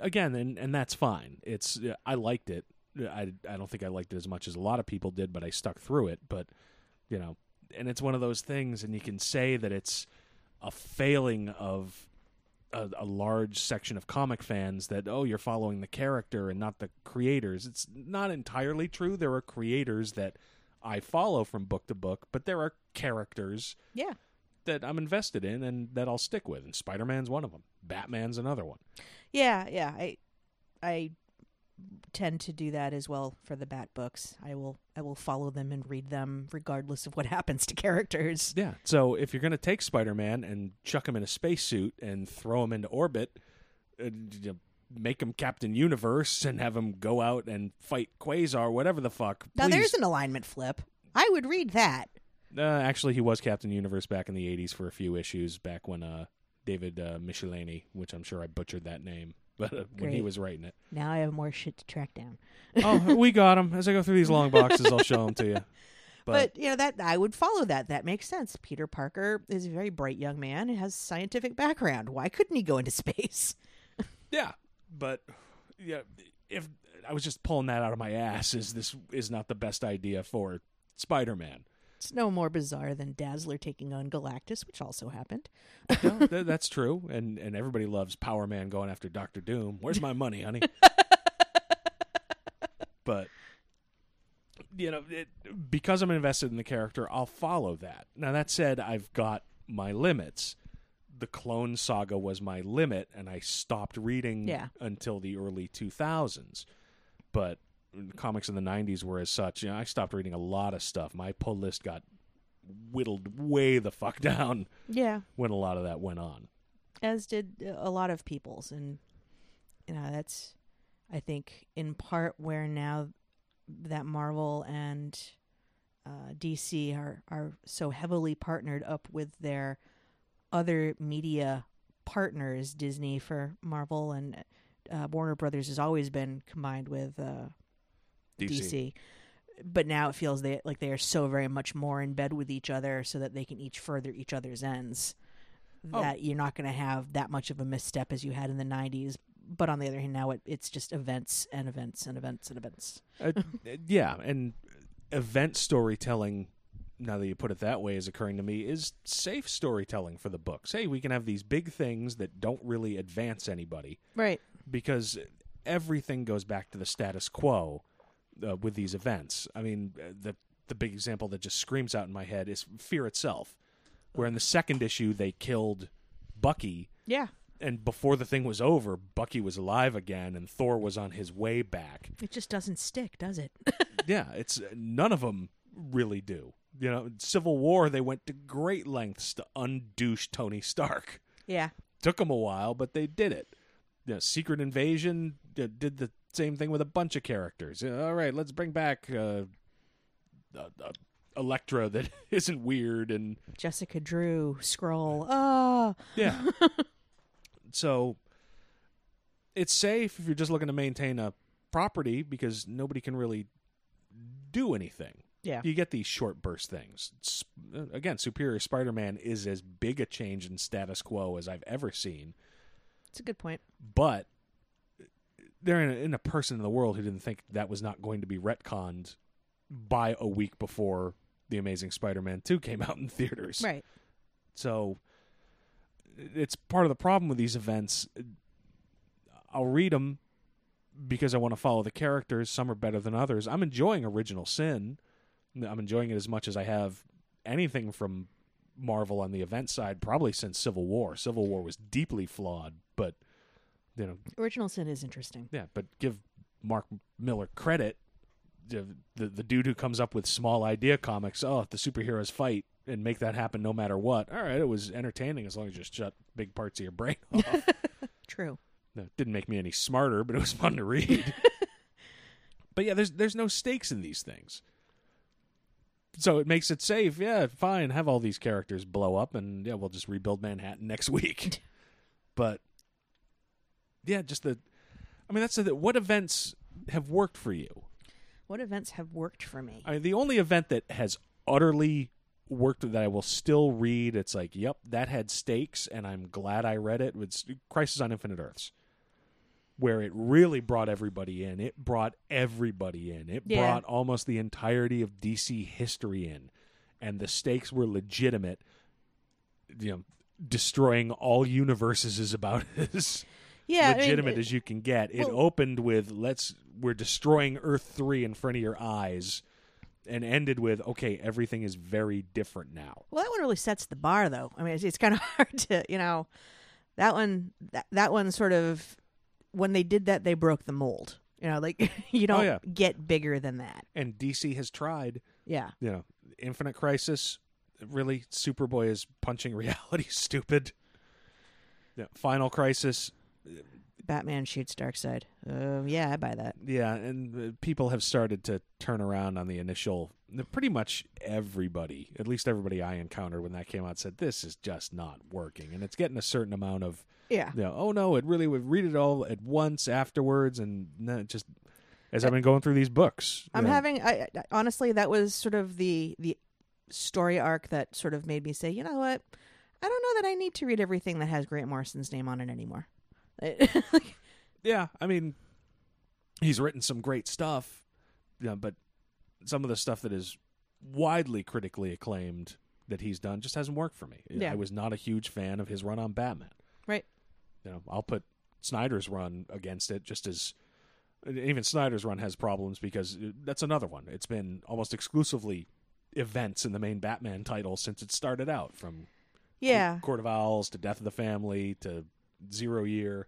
again, and and that's fine. It's I liked it. I I don't think I liked it as much as a lot of people did, but I stuck through it. But you know, and it's one of those things, and you can say that it's a failing of a, a large section of comic fans that oh you're following the character and not the creators. It's not entirely true. There are creators that I follow from book to book, but there are characters Yeah. that I'm invested in and that I'll stick with. And Spider Man's one of them. Batman's another one. Yeah, yeah. I I tend to do that as well for the Bat books. I will I will follow them and read them regardless of what happens to characters. Yeah. So if you're going to take Spider Man and chuck him in a spacesuit and throw him into orbit, uh, make him Captain Universe and have him go out and fight Quasar, whatever the fuck. Now there's an alignment flip. I would read that. Uh, actually, he was Captain Universe back in the '80s for a few issues. Back when uh, David uh, Michelini, which I'm sure I butchered that name, but uh, when he Great. was writing it. Now I have more shit to track down. oh, we got him. As I go through these long boxes, I'll show them to you. But, you know that I would follow that. That makes sense. Peter Parker is a very bright young man and has scientific background. Why couldn't he go into space? Yeah, but yeah, if I was just pulling that out of my ass, is this is not the best idea for Spider-Man? It's no more bizarre than Dazzler taking on Galactus, which also happened. No, th- that's true, and and everybody loves Power Man going after Doctor Doom. Where's my money, honey? but you know, it, because I'm invested in the character, I'll follow that. Now that said, I've got my limits. The Clone Saga was my limit, and I stopped reading Yeah. until the early 2000s. But comics in the 90s were as such. You know, I stopped reading a lot of stuff. My pull list got whittled way the fuck down Yeah, when a lot of that went on. as did a lot of people's, and you know that's, I think, in part where now that Marvel and uh, DC are are so heavily partnered up with their other media partners, Disney for Marvel and uh, Warner Brothers has always been combined with uh, DC. But now it feels they, like they are so very much more in bed with each other so that they can each further each other's ends. Oh. That you're not going to have that much of a misstep as you had in the 90s. But on the other hand, now it, it's just events and events and events and events. Uh, yeah, and event storytelling, now that you put it that way, is occurring to me, is safe storytelling for the books. Hey, we can have these big things that don't really advance anybody Right. because everything goes back to the status quo uh, with these events. I mean, uh, the the big example that just screams out in my head is Fear itself, where in the second issue they killed Bucky Yeah. and before the thing was over, Bucky was alive again, and Thor was on his way back. It just doesn't stick, does it? yeah, it's none of them really do. You know, Civil War they went to great lengths to undouche Tony Stark. yeah. Took them a while, but they did it. You know, Secret Invasion uh, did the same thing with a bunch of characters. Uh, All right, let's bring back uh, uh, uh, Elektra that isn't weird and Jessica Drew, Skrull. Ah. Yeah. so it's safe if you're just looking to maintain a property because nobody can really do anything. Yeah. You get these short burst things. S- Again, Superior Spider Man is as big a change in status quo as I've ever seen, It's a good point. but they're in a, in a person in the world who didn't think that was not going to be retconned by a week before The Amazing Spider Man 2 came out in theaters. Right. So it's part of the problem with these events. I'll read them because I want to follow the characters. Some are better than others. I'm enjoying Original Sin. I'm enjoying it as much as I have anything from Marvel on the event side, probably since Civil War. Civil War was deeply flawed, but you know, Original Sin is interesting. yeah. But give Mark Millar credit. The, the the dude who comes up with small idea comics. Oh, if the superheroes fight, and make that happen no matter what. All right, it was entertaining as long as you just shut big parts of your brain off. True. No, it didn't make me any smarter, but it was fun to read. but yeah, there's there's no stakes in these things. So it makes it safe. Yeah, fine, have all these characters blow up and yeah, we'll just rebuild Manhattan next week. but yeah, just the I mean that's the what events have worked for you? What events have worked for me? I mean, the only event that has utterly worked that I will still read, it's like, yep, that had stakes, and I'm glad I read it. Was Crisis on Infinite Earths, where it really brought everybody in. It brought everybody in. It Yeah. brought almost the entirety of DC history in, and the stakes were legitimate. You know, destroying all universes is about as yeah, I mean, legitimate it- as you can get. It well- opened with let's we're destroying Earth 3 in front of your eyes and ended with okay, everything is very different now. Well, that one really sets the bar, though. I mean, it's, it's kind of hard to, you know, that one, that, that one sort of, when they did that, they broke the mold. You know, like you oh, don't Oh, yeah. get bigger than that. And DC has tried, Yeah. you know, Infinite Crisis really Superboy is punching reality stupid. Yeah, Final Crisis Batman shoots Darkseid. Uh, yeah, I buy that. Yeah, and uh, people have started to turn around on the initial. Pretty much everybody, at least everybody I encountered when that came out, said this is just not working, and it's getting a certain amount of, Yeah. you know, oh no, it really would read it all at once afterwards, and just as I've been going through these books, I'm know, having, I, I honestly, that was sort of the the story arc that sort of made me say, you know what, I don't know that I need to read everything that has Grant Morrison's name on it anymore. yeah, I mean, he's written some great stuff, you know, but some of the stuff that is widely critically acclaimed that he's done just hasn't worked for me. Yeah. I was not a huge fan of his run on Batman. right. You know, I'll put Snyder's run against it just as even Snyder's run has problems because uh, that's another one. It's been almost exclusively events in the main Batman title since it started out from Yeah. Court of Owls to Death of the Family to Zero Year.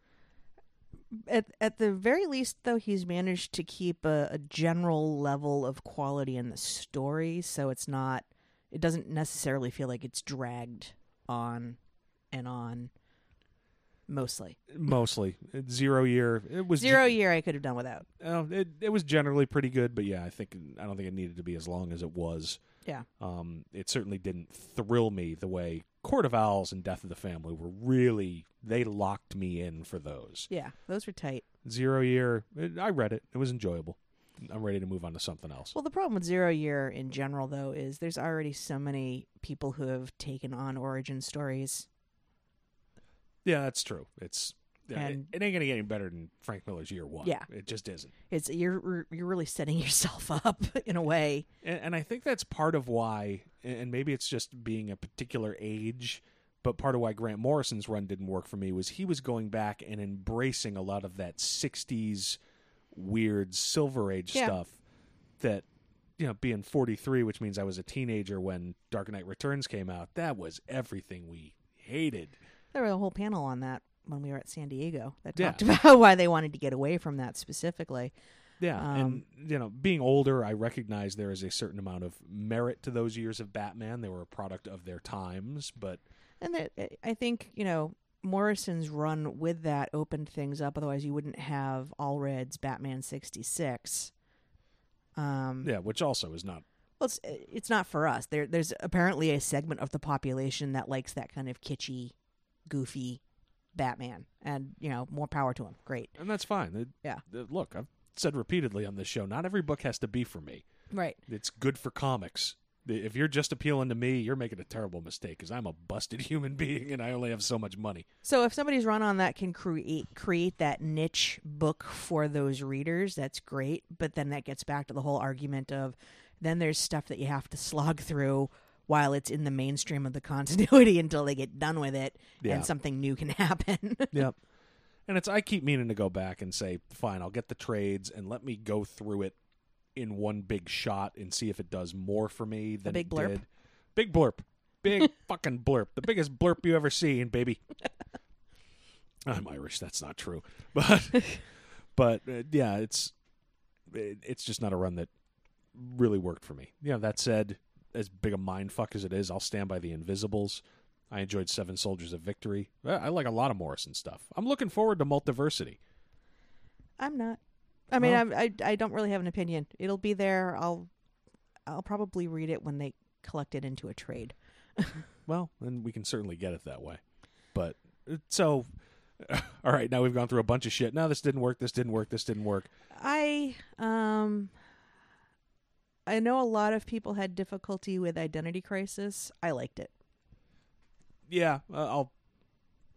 at at the very least though he's managed to keep a, a general level of quality in the story so it's not it doesn't necessarily feel like it's dragged on and on mostly Mostly Zero Year. It was zero year i could have done without Uh, it it was generally pretty good, but yeah, I think I don't think it needed to be as long as it was. yeah Um, it certainly didn't thrill me the way Court of Owls and Death of the Family were really. They locked me in for those. yeah those were tight Zero Year, it, I read it. It was enjoyable. I'm ready to move on to something else. well the problem with zero year in general though is there's already so many people who have taken on origin stories Yeah, that's true. It's yeah, it, it ain't gonna get any better than Frank Miller's Year One. Yeah. it just isn't. it's you're you're really setting yourself up in a way and, and I think that's part of why, and maybe it's just being a particular age, but part of why Grant Morrison's run didn't work for me was he was going back and embracing a lot of that '60s weird Silver Age Yeah. stuff. That you know, being 43, which means I was a teenager when Dark Knight Returns came out. That was everything we hated. There was a whole panel on that when we were at San Diego that Yeah. talked about why they wanted to get away from that specifically. Yeah, Um, and you know, being older, I recognize there is a certain amount of merit to those years of Batman. They were a product of their times, but And that, I think, you know, Morrison's run with that opened things up. Otherwise, you wouldn't have Allred's Batman 66. Um, yeah, which also is not Well, it's, it's not for us. There, There's apparently a segment of the population that likes that kind of kitschy, goofy Batman. And, you know, more power to him. Great. and that's fine. It- Yeah. uh, look, I've said repeatedly on this show, not every book has to be for me. Right. It's good for comics. If you're just appealing to me, you're making a terrible mistake because I'm a busted human being and I only have so much money. So if somebody's run on that can create create that niche book for those readers, that's great. But then that gets back to the whole argument of then there's stuff that you have to slog through while it's in the mainstream of the continuity until they get done with it Yeah. and something new can happen. Yep. And it's I keep meaning to go back and say, fine, I'll get the trades and let me go through it in one big shot and see if it does more for me than big it blurp? did. Big blurp. Big fucking blurp. The biggest blurp you ever seen, baby. I'm Irish. That's not true. But but uh, yeah, it's it, it's just not a run that really worked for me. Yeah, that said, as big a mind fuck as it is, I'll stand by the Invisibles. I enjoyed Seven Soldiers of Victory. I I like a lot of Morrison stuff. I'm looking forward to Multiversity. I'm not. I mean, I'm, I I don't really have an opinion. It'll be there. I'll I'll probably read it when they collect it into a trade. Well, and we can certainly get it that way. But uh, so, all right, now we've gone through a bunch of shit. Now this didn't work. This didn't work. This didn't work. I um I know a lot of people had difficulty with Identity Crisis. I liked it. Yeah, uh, I'll.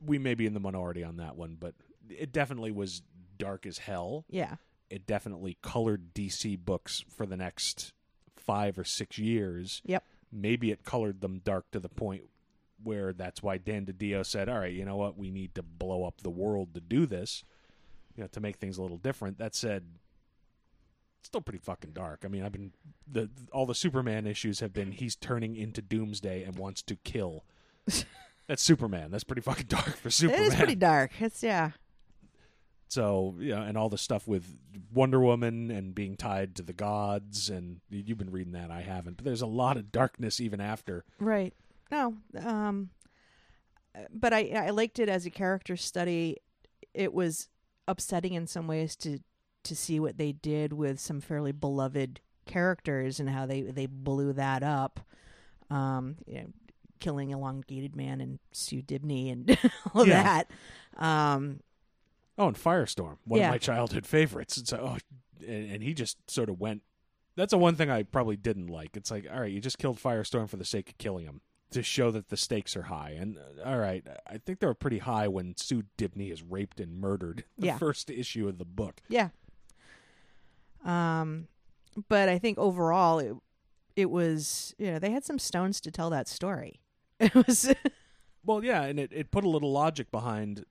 We may be in the minority on that one, but it definitely was dark as hell. Yeah. It definitely colored DC books for the next five or six years. Yep. Maybe it colored them dark to the point where that's why Dan DiDio said, "All right, you know what? We need to blow up the world to do this, you know, to make things a little different." That said, still pretty fucking dark. I mean, I've been the all the Superman issues have been he's turning into Doomsday and wants to kill. That's Superman. That's pretty fucking dark for Superman. It is pretty dark. It's yeah. So you know, and all the stuff with Wonder Woman and being tied to the gods, and you've been reading that. I haven't, but there's a lot of darkness even after. Right. No. Um but I I liked it as a character study. It was upsetting in some ways to to see what they did with some fairly beloved characters and how they they blew that up. Um you know, killing elongated man and Sue Dibney and all Yeah. that. Um Oh, and Firestorm, one Yeah. of my childhood favorites. It's oh, and, and he just sort of went. That's the one thing I probably didn't like. It's like, all right, you just killed Firestorm for the sake of killing him to show that the stakes are high. And uh, all right, I think they were pretty high when Sue Dibney is raped and murdered. The Yeah. first issue of the book. Yeah. Um, but I think overall it it was you know they had some stones to tell that story. It was Well, yeah, and it, it put a little logic behind,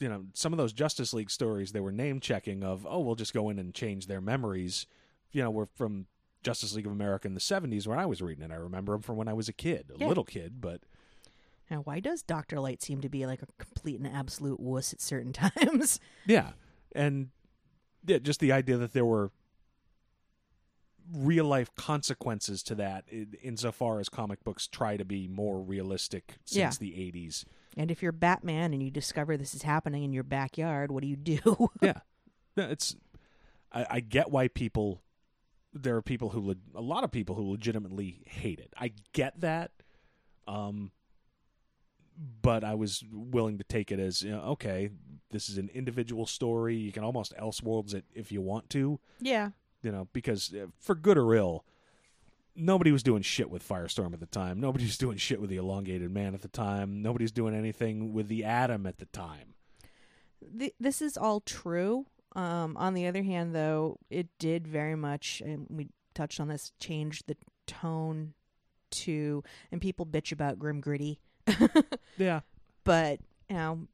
you know, some of those Justice League stories. They were name checking of, oh, we'll just go in and change their memories. You know, we're from Justice League of America in the '70s when I was reading it. I remember them from when I was a kid, a Yeah. little kid, but now why does Doctor Light seem to be like a complete and absolute wuss at certain times? yeah, and yeah, just the idea that there were real life consequences to that, in, insofar as comic books try to be more realistic since Yeah. the '80s. and if you're Batman and you discover this is happening in your backyard, what do you do? yeah No, it's I, I get why people there are people who a lot of people who legitimately hate it i get that um but i was willing to take it as you know, okay this is an individual story. You can almost elseworlds it if you want to. Yeah. you know because uh, for good or ill nobody was doing shit with firestorm at the time. Nobody was doing shit with the elongated man at the time. Nobody's doing anything with the atom at the time. Th- this is all true. Um, on the other hand, though, it did very much, and we touched on this, change the tone to, and people bitch about grim gritty, yeah. But you know,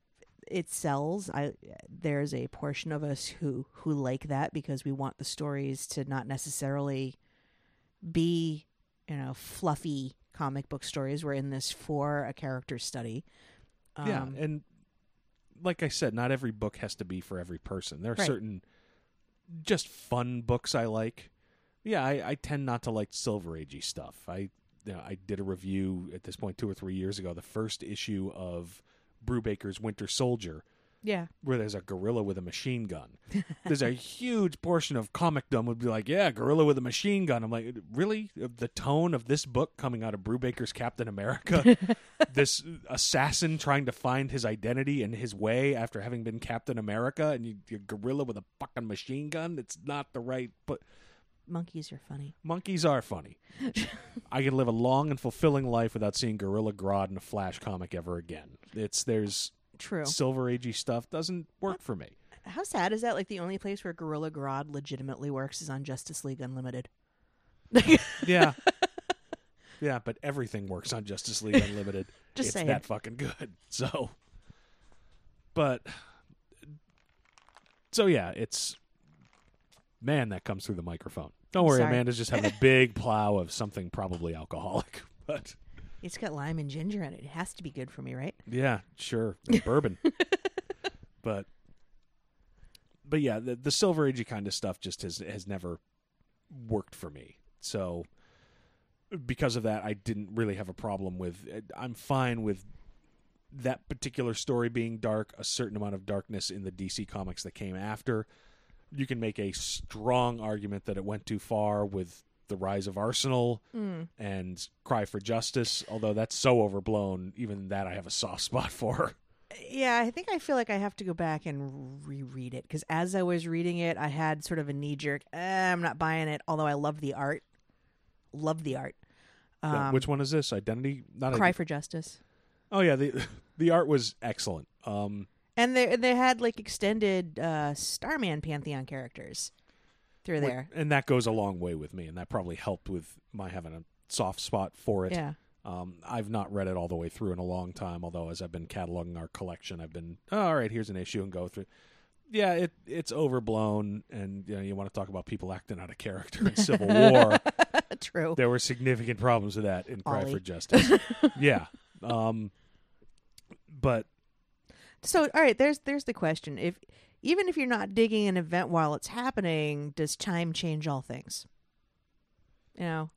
it sells. I there's a portion of us who who like that because we want the stories to not necessarily be, you know, fluffy comic book stories. We're in this for a character study. yeah, Um, and like I said, not every book has to be for every person. There are Right. certain just fun books I like. Yeah, I, I tend not to like Silver Agey stuff. I you know, I did a review at this point two or three years ago, the first issue of Brubaker's Winter Soldier, yeah, where there's a gorilla with a machine gun. there's a huge portion of comicdom would be like, yeah, gorilla with a machine gun. I'm like, really? The tone of this book coming out of Brubaker's Captain America, this assassin trying to find his identity and his way after having been Captain America, and you, you gorilla with a fucking machine gun. It's not the right. But monkeys are funny. monkeys are funny. I can live a long and fulfilling life without seeing Gorilla Grodd in a Flash comic ever again. It's there's True. Silver Agey stuff doesn't work for me. How sad is that? Like the only place where Gorilla Grodd legitimately works is on Justice League Unlimited. Yeah. yeah, but everything works on Justice League Unlimited. Just it's saying. that fucking good. So but so yeah, it's man that comes through the microphone. Don't worry, Sorry. Amanda's just having a big plow of something probably alcoholic. But It's got lime and ginger in it. It has to be good for me, right? yeah, sure. and bourbon. but but yeah, the the silver agey kind of stuff just has has never worked for me. So because of that, I didn't really have a problem with. I'm fine with that particular story being dark. A certain amount of darkness in the DC comics that came after. You can make a strong argument that it went too far with the rise of Arsenal and Cry for Justice. Although that's so overblown, even that I have a soft spot for. Yeah, I think I feel like I have to go back and reread it because as I was reading it, I had sort of a knee jerk. Eh, I'm not buying it, although I love the art. Love the art. Yeah, Um, Which one is this? Identity? Not Cry for Justice. Oh yeah, the the art was excellent. Um, And they they had like extended uh, Starman Pantheon characters through Wh- there. and that goes a long way with me, and that probably helped with my having a soft spot for it. Yeah. Um, I've not read it all the way through in a long time, although as I've been cataloging our collection, I've been oh, all right. Here's an issue and go through. Yeah, it it's overblown, and you know you want to talk about people acting out of character in Civil War. True. There were significant problems with that in Cry Ollie. for Justice. yeah, um, but So, all right, there's there's the question. If even if you're not digging an event while it's happening, does time change all things? You know,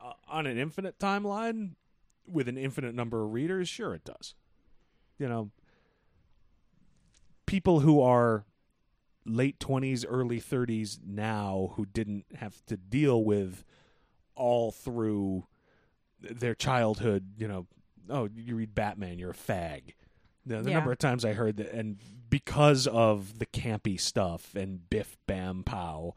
uh, on an infinite timeline with an infinite number of readers, sure it does. You know, people who are late 20s, early 30s now who didn't have to deal with all through their childhood, you know, oh, you read Batman, you're a fag. The, the Yeah. number of times I heard that, and because of the campy stuff and Biff Bam Pow,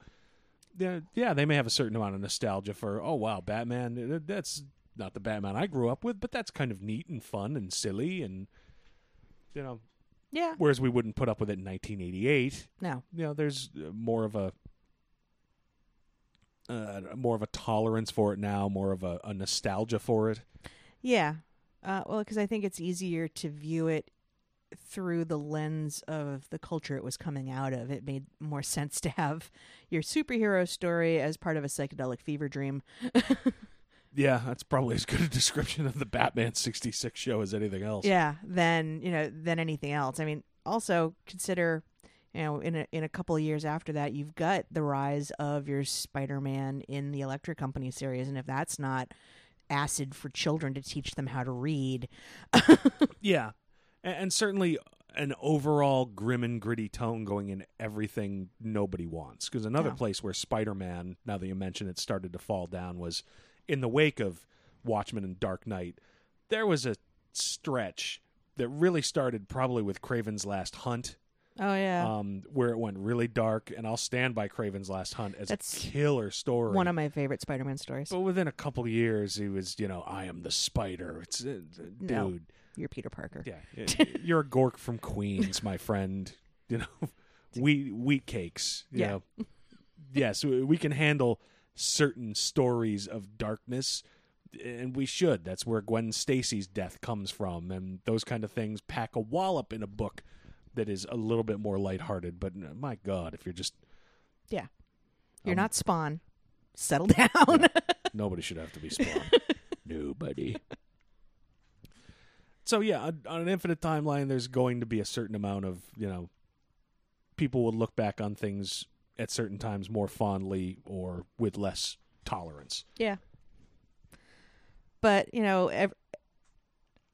yeah, yeah, they may have a certain amount of nostalgia for, oh wow, Batman. That's not the Batman I grew up with, but that's kind of neat and fun and silly, and you know, yeah, whereas we wouldn't put up with it in 1988. no, You know, there's uh, more of a uh, more of a tolerance for it now, more of a, a nostalgia for it. yeah. Uh, well, because I think it's easier to view it through the lens of the culture it was coming out of. It made more sense to have your superhero story as part of a psychedelic fever dream. Yeah, that's probably as good a description of the Batman 66 show as anything else. yeah than you know than anything else i mean also consider you know in a in a couple of years after that you've got the rise of your spider-man in the electric company series and if that's not acid for children to teach them how to read Yeah, and, and certainly an overall grim and gritty tone going in everything nobody wants. Because another No. place where Spider-Man, now that you mention it, started to fall down was in the wake of Watchmen and Dark Knight. There was a stretch that really started probably with Kraven's Last Hunt, oh yeah um, where it went really dark. And I'll stand by Kraven's Last Hunt as That's a killer story. one of my favorite spider-man stories but within a couple of years, he was, you know, I am the spider. It's uh, dude. No. You're peter parker Yeah, you're a gork from Queens, my friend. You know, wheat wheat cakes. You Yeah. know, yes, we we can handle certain stories of darkness, and we should. That's where Gwen Stacy's death comes from, and those kind of things pack a wallop in a book that is a little bit more lighthearted. But my God, if you're just yeah you're Um, not spawn settle down Nobody should have to be Spawn. Nobody. So yeah, on, an infinite timeline, there's going to be a certain amount of you know, people will look back on things at certain times more fondly or with less tolerance. Yeah. But, you know, ev-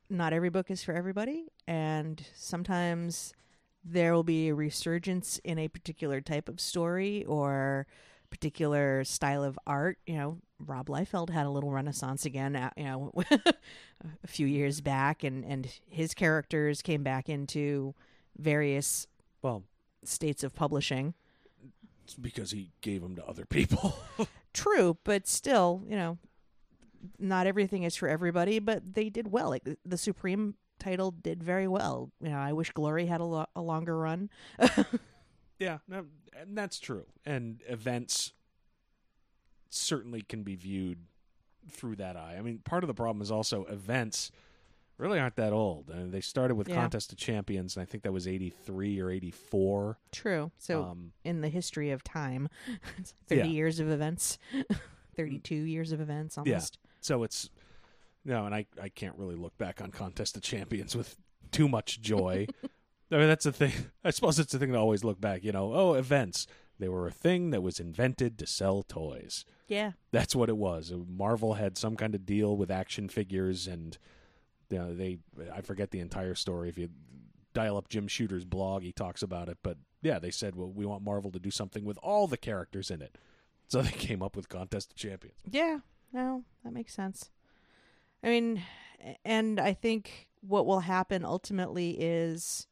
not every book is for everybody. And sometimes there will be a resurgence in a particular type of story or particular style of art. You know, Rob Liefeld had a little renaissance again, uh, you know, a few years back, and, and his characters came back into various Well, states of publishing. it's because he gave them to other people. True, but still, you know, not everything is for everybody, but they did well. Like the- the Supreme title did very well. You know, I wish Glory had a, lo- a longer run. yeah, no, and that's true. And events certainly can be viewed through that eye. I mean, part of the problem is also events really aren't that old. I mean, they started with Yeah. Contest of Champions, and I think that was 83 or 84. True. So um, in the history of time, 30 Yeah. years of events, 32 years of events Yeah. almost. so it's, no, and I, I can't really look back on Contest of Champions with too much joy. I mean, that's the thing. I suppose it's the thing to always look back, you know, oh, events. They were a thing that was invented to sell toys. Yeah. That's what it was. Uh, Marvel had some kind of deal with action figures, and you know, they I forget the entire story. If you dial up Jim Shooter's blog, he talks about it. But yeah, they said, well, we want Marvel to do something with all the characters in it. So they came up with Contest of Champions. Yeah, no, that makes sense. I mean, and I think what will happen ultimately is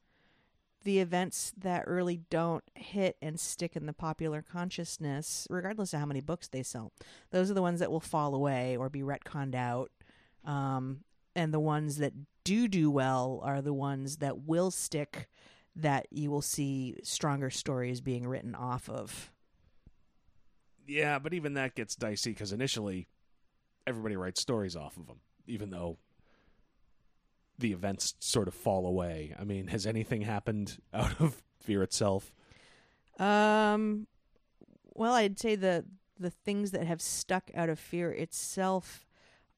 the events that really don't hit and stick in the popular consciousness, regardless of how many books they sell, those are the ones that will fall away or be retconned out. Um, and the ones that do do well are the ones that will stick, that you will see stronger stories being written off of. Yeah, but even that gets dicey because initially everybody writes stories off of them, even though the events sort of fall away. I mean, has anything happened out of Fear itself? Um, well, I'd say the the things that have stuck out of Fear itself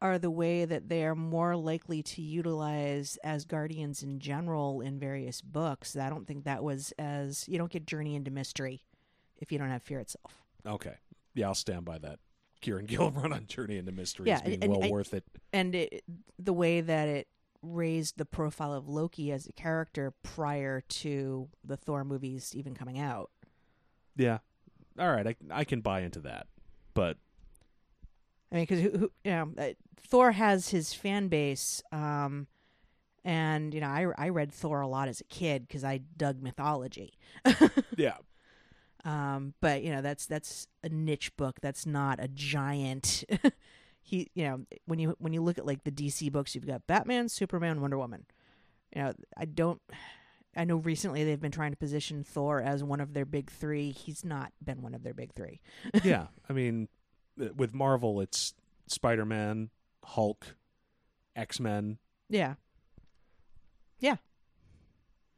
are the way that they are more likely to utilize Asgardians in general in various books. I don't think that was as you don't get Journey into Mystery if you don't have Fear itself. Okay, yeah, I'll stand by that. Kieron Gillen run on Journey into Mystery Yeah, as being and- well I- worth it. and it, the way that it raised the profile of Loki as a character prior to the Thor movies even coming out. Yeah, all right, I I can buy into that, but I mean, because who, who, you know, uh, Thor has his fan base, um, and you know, I I read Thor a lot as a kid because I dug mythology. yeah, Um, but you know, that's that's a niche book. That's not a giant. he, you know, when you when you look at like the DC books, you've got Batman, Superman, Wonder Woman. You know, I don't. I know recently they've been trying to position Thor as one of their big three. He's not been one of their big three. yeah. I mean, uh, with Marvel, it's Spider Man, Hulk, X Men. Yeah, Yeah,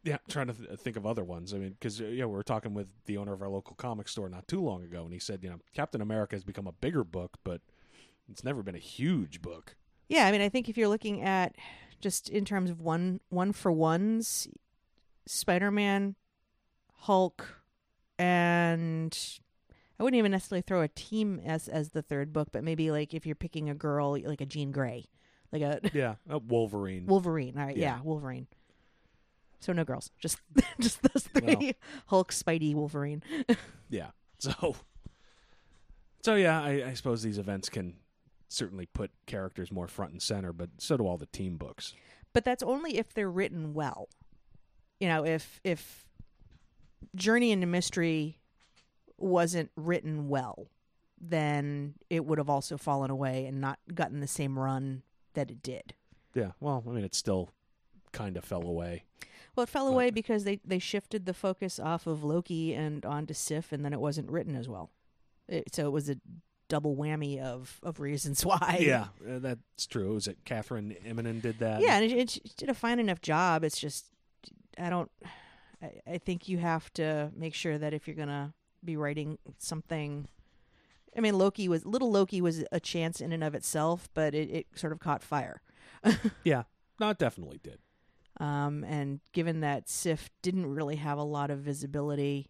Yeah, trying to th- think of other ones. I mean, because yeah, we were talking with the owner of our local comic store not too long ago, and he said, you know, Captain America has become a bigger book, but it's never been a huge book. Yeah, I mean, I think if you're looking at just in terms of one one for ones, Spider Man, Hulk, and I wouldn't even necessarily throw a team as as the third book, but maybe like if you're picking a girl, like a Jean Grey, like a Yeah, uh, Wolverine. Wolverine. All right, yeah. Yeah. Wolverine. So no girls, just just those three: Well. Hulk, Spidey, Wolverine. Yeah. So, so yeah, I, I suppose these events can certainly put characters more front and center, but so do all the team books. but that's only if they're written well. You know, if if Journey into Mystery wasn't written well, then it would have also fallen away and not gotten the same run that it did. Yeah. Well, I mean, it still kind of fell away. Well, it fell away because they they shifted the focus off of Loki and onto Sif, and then it wasn't written as well. It, so it was a double whammy of of reasons why. Yeah, uh, that's true. Was it Kathryn Immonen did that? Yeah, and it, it, she did a fine enough job. It's just, I don't. I, I think you have to make sure that if you're gonna be writing something, I mean, Loki was little Loki was a chance in and of itself, but it, it sort of caught fire. Yeah. No, it definitely did. Um, and given that Sif didn't really have a lot of visibility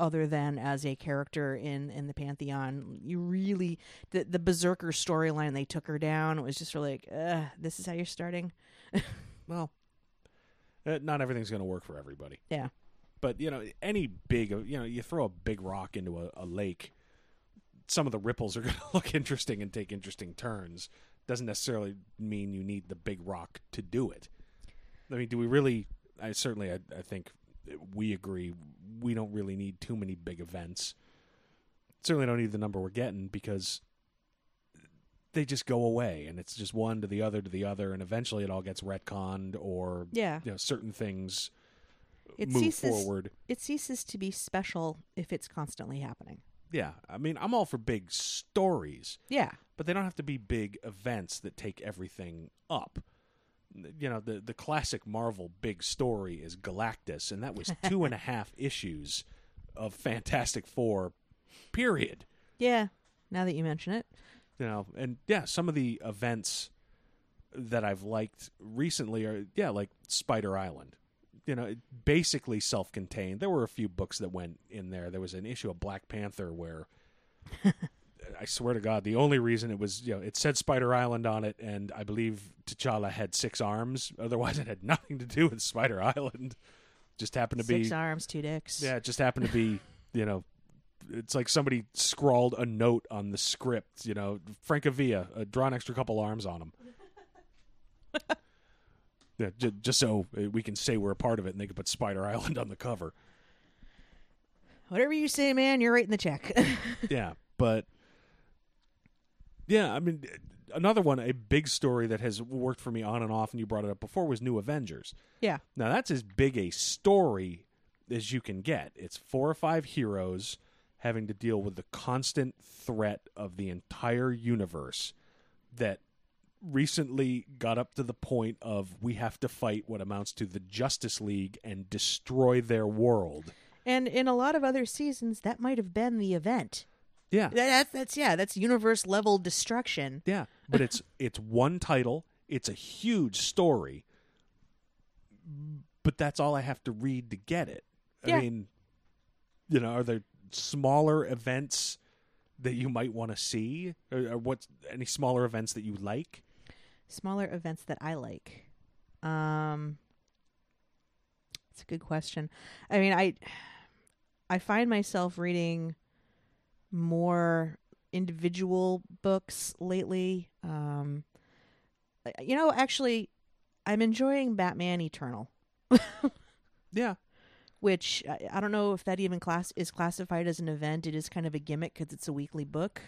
other than as a character in, in the Pantheon, you really the the Berserker storyline they took her down It was just really like, uh, this is how you're starting. Well, uh, not everything's going to work for everybody. Yeah. But, you know, any big, you know, you throw a big rock into a, a lake, some of the ripples are going to look interesting and take interesting turns. Doesn't necessarily mean you need the big rock to do it. I mean, do we really? I certainly, I, I think we agree. We don't really need too many big events. Certainly don't need the number we're getting because they just go away, and it's just one to the other to the other, and eventually it all gets retconned or Yeah. you know certain things It move ceases forward. it ceases to be special if it's constantly happening. Yeah, I mean, I'm all for big stories, Yeah. but they don't have to be big events that take everything up. You know, the the classic Marvel big story is Galactus, and that was two and a half issues of Fantastic Four, period. Yeah. Now that you mention it. You know, and yeah, some of the events that I've liked recently are yeah, like Spider Island. you know, basically self-contained. There were a few books that went in there. There was an issue of Black Panther where I swear to God, the only reason it was, you know, it said Spider Island on it, and I believe T'Challa had six arms. Otherwise, it had nothing to do with Spider Island. Just happened to Six be, arms, two dicks. yeah, it just happened to be, you know, it's like somebody scrawled a note on the script, you know, Francavilla, uh, draw an extra couple arms on him. yeah, j- just so uh, we can say we're a part of it, and they can put Spider Island on the cover. Whatever you say, man, you're writing the check. yeah, but yeah, I mean, another one, a big story that has worked for me on and off, and you brought it up before, was New Avengers. yeah. Now that's as big a story as you can get. It's four or five heroes having to deal with the constant threat of the entire universe that recently got up to the point of we have to fight what amounts to the Justice League and destroy their world. And in a lot of other seasons, that might have been the event. Yeah. That's that's yeah, that's universe level destruction. Yeah, but it's it's one title. It's a huge story, but that's all I have to read to get it. Yeah. I mean, you know, are there smaller events that you might want to see, or, or what? Any smaller events that you like? Smaller events that I like. Um It's a good question. I mean, I I find myself reading more individual books lately. Um you know, actually I'm enjoying Batman Eternal. Yeah, which I, I don't know if that even class is classified as an event. It is kind of a gimmick because it's a weekly book.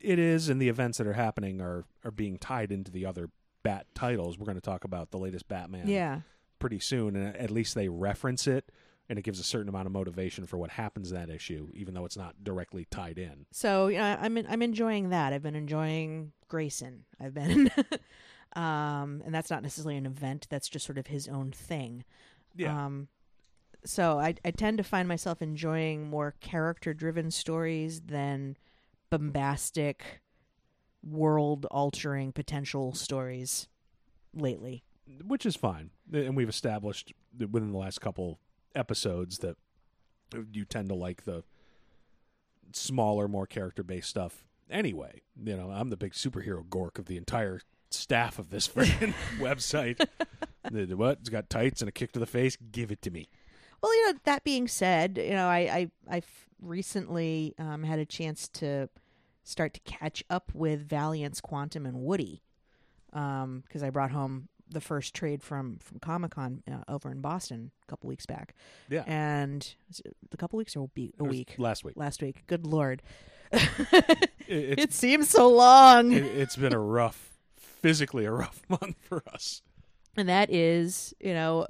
it is, and the events that are happening are are being tied into the other Bat titles. We're going to talk about the latest Batman. Yeah, pretty soon, and at least they reference it, and it gives a certain amount of motivation for what happens in that issue, even though it's not directly tied in. so yeah, I'm I'm enjoying that. I've been enjoying Grayson. I've been, um, and that's not necessarily an event. That's just sort of his own thing. Um, so I I tend to find myself enjoying more character driven stories than bombastic, world altering potential stories lately. which is fine, and we've established that within the last couple episodes that you tend to like the smaller, more character-based stuff. Anyway, you know, I'm the big superhero gork of the entire staff of this freaking website. What? It's got tights and a kick to the face. Give it to me. Well, you know, that being said, you know, I I I've recently um, had a chance to start to catch up with Valiant's Quantum and Woody, because I brought home the first trade from from Comic Con uh, over in Boston a couple weeks back, Yeah, and a couple weeks or a week? A week last week. last week. Good lord, It, it seems so long. it, it's been a rough, physically a rough month for us. and that is you know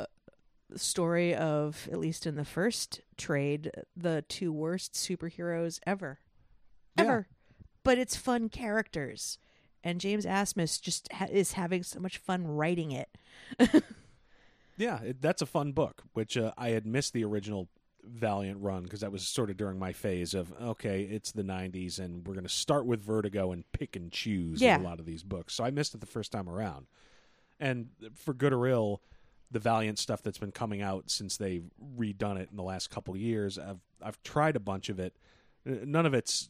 the story of at least in the first trade the two worst superheroes ever Yeah. ever but it's fun characters and james asmus just ha- is having so much fun writing it Yeah, it, that's a fun book, which uh, I had missed the original Valiant run because that was sort of during my phase of okay, it's the '90s and we're going to start with Vertigo and pick and choose Yeah. a lot of these books. So I missed it the first time around, and for good or ill, the Valiant stuff that's been coming out since they've redone it in the last couple years, I've I've tried a bunch of it. None of it's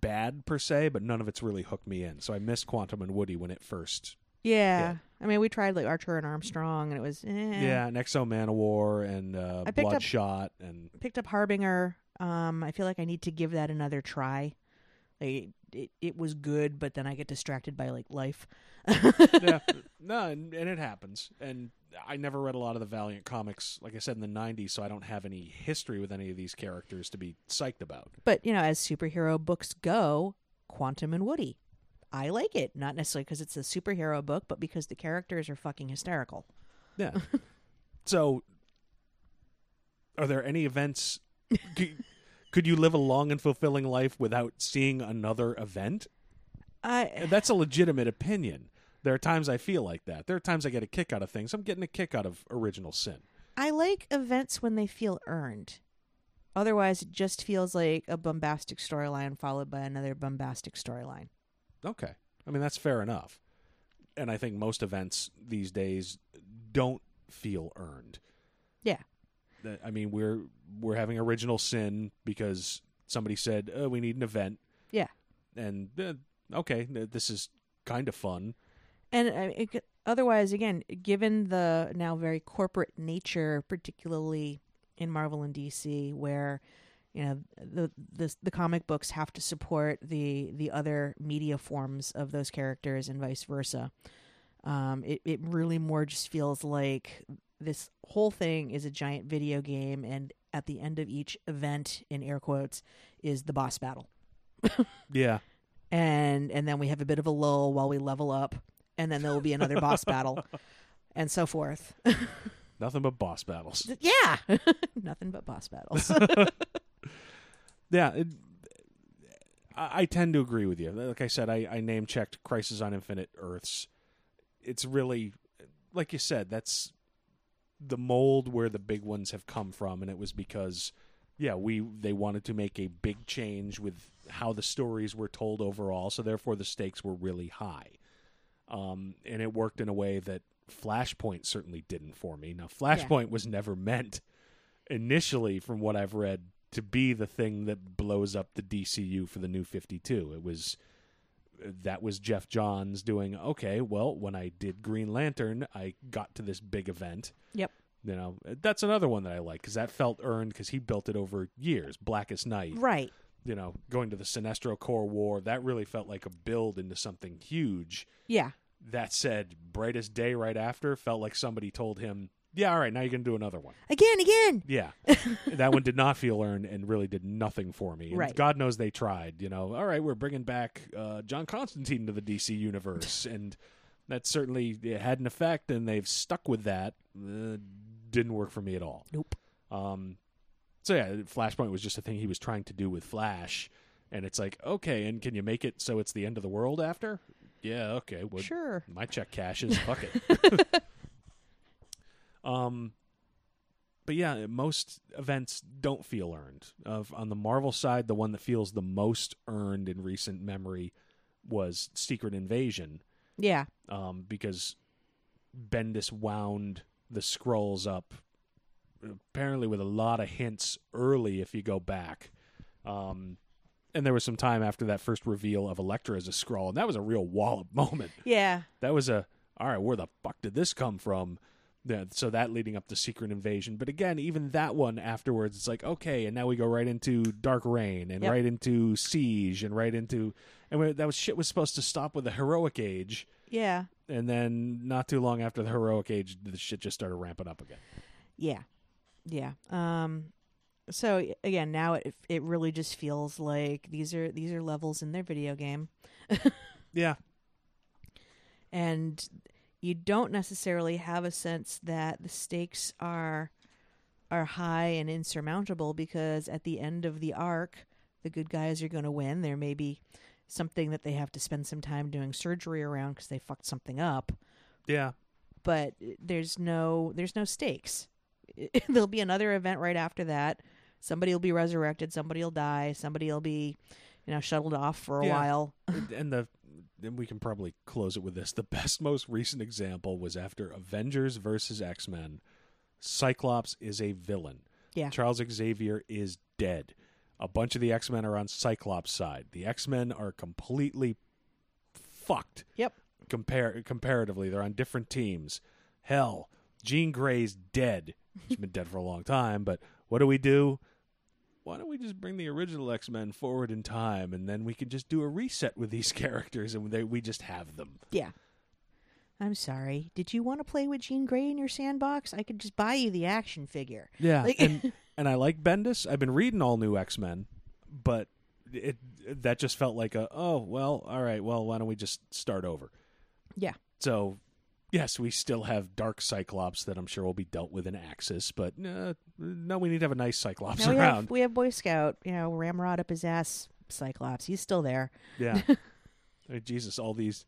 bad per se, but none of it's really hooked me in. So I missed Quantum and Woody when it first yeah. i mean we tried like archer and armstrong and it was eh. Yeah, and X-O Manowar and uh, I picked up- Bloodshot and picked up harbinger um i feel like i need to give that another try like, it, it was good but then i get distracted by like life yeah, no, and, and it happens. And I never read a lot of the Valiant comics, like I said in the '90s, so I don't have any history with any of these characters to be psyched about. But you know, as superhero books go, Quantum and Woody, I like it. Not necessarily because it's a superhero book, but because the characters are fucking hysterical. Yeah. so, are there any events? Could you live a long and fulfilling life without seeing another event? I that's a legitimate opinion. There are times I feel like that. There are times I get a kick out of things. I'm getting a kick out of Original Sin. I like events when they feel earned. Otherwise, it just feels like a bombastic storyline followed by another bombastic storyline. Okay. I mean, that's fair enough. And I think most events these days don't feel earned. Yeah. I mean, we're we're having original sin because somebody said oh, we need an event, Yeah. and uh, okay, this is kind of fun. And uh, it, otherwise, again, given the now very corporate nature, particularly in Marvel and DC, where you know the the the comic books have to support the the other media forms of those characters and vice versa. Um, it it really more just feels like this whole thing is a giant video game, and at the end of each event, in air quotes, is the boss battle Yeah, and and then we have a bit of a lull while we level up, and then there will be another boss battle, and so forth. nothing but boss battles. yeah, nothing but boss battles. Yeah, it, I, I tend to agree with you. Like I said, I, I name checked Crisis on Infinite Earths. It's really, like you said, that's the mold where the big ones have come from, and it was because, yeah, we they wanted to make a big change with how the stories were told overall, so therefore the stakes were really high, um, and it worked in a way that Flashpoint certainly didn't for me. Now, Flashpoint was never meant initially, from what I've read, to be the thing that blows up the DCU for the new 52. It was that was Geoff Johns doing okay, well, when I did Green Lantern, I got to this big event. Yep. You know, that's another one that I like cuz that felt earned cuz he built it over years. Blackest Night, right. you know, going to the Sinestro Corps War, that really felt like a build into something huge. Yeah. That said, Brightest Day right after felt like somebody told him, "Yeah, all right, now you're going to do another one." Again, again. Yeah, that one did not feel earned and really did nothing for me. And Right. God knows they tried. You know, all right, we're bringing back uh, John Constantine to the DC universe, and that certainly it had an effect, and they've stuck with that. Uh, didn't work for me at all. Nope. Um, so yeah, Flashpoint was just a thing he was trying to do with Flash, and it's like, okay, and can you make it so it's the end of the world after? Yeah, okay. Well, Sure. my check cashes. Fuck it. um, but yeah, most events don't feel earned. Of on the Marvel side, the one that feels the most earned in recent memory was Secret Invasion, Yeah. um, because Bendis wound the Skrulls up apparently with a lot of hints early if you go back. Um, and there was some time after that first reveal of Elektra as a Skrull, and that was a real wallop moment Yeah. that was a all right where the fuck did this come from yeah, so that leading up to secret invasion but again even that one afterwards it's like okay and now we go right into dark reign and Yep. right into siege and right into and that was shit was supposed to stop with the heroic age Yeah. and then not too long after the heroic age the shit just started ramping up again Yeah. Yeah. Um so again, now it it really just feels like these are these are levels in their video game. Yeah. And you don't necessarily have a sense that the stakes are are high and insurmountable because at the end of the arc the good guys are going to win. There may be something that they have to spend some time doing surgery around because they fucked something up. Yeah. But uh, there's no there's no stakes. There'll be another event right after that somebody will be resurrected somebody will die somebody will be you know shuttled off for a Yeah. while and the then we can probably close it with this. The best, most recent example was after Avengers versus X Men. Cyclops is a villain. Yeah. Charles Xavier is dead. A bunch of the X Men are on Cyclops' side. The X Men are completely fucked. Yep. Compare comparatively, they're on different teams. Hell, Jean Grey's dead. She's been dead for a long time, but what do we do? Why don't we just bring the original X Men forward in time, and then we can just do a reset with these characters, and they, we just have them. Yeah. I'm sorry. Did you want to play with Jean Grey in your sandbox? I could just buy you the action figure. Yeah, Like- and and I like Bendis. I've been reading all new X Men, but it that just felt like a oh well, all right, well why don't we just start over? Yeah. So yes, we still have Dark Cyclops that I'm sure will be dealt with in Axis, but uh, no, we need to have a nice Cyclops Now we around. have we have Boy Scout, you know, Ramrod up his ass Cyclops. He's still there. Yeah. Mean, Jesus, all these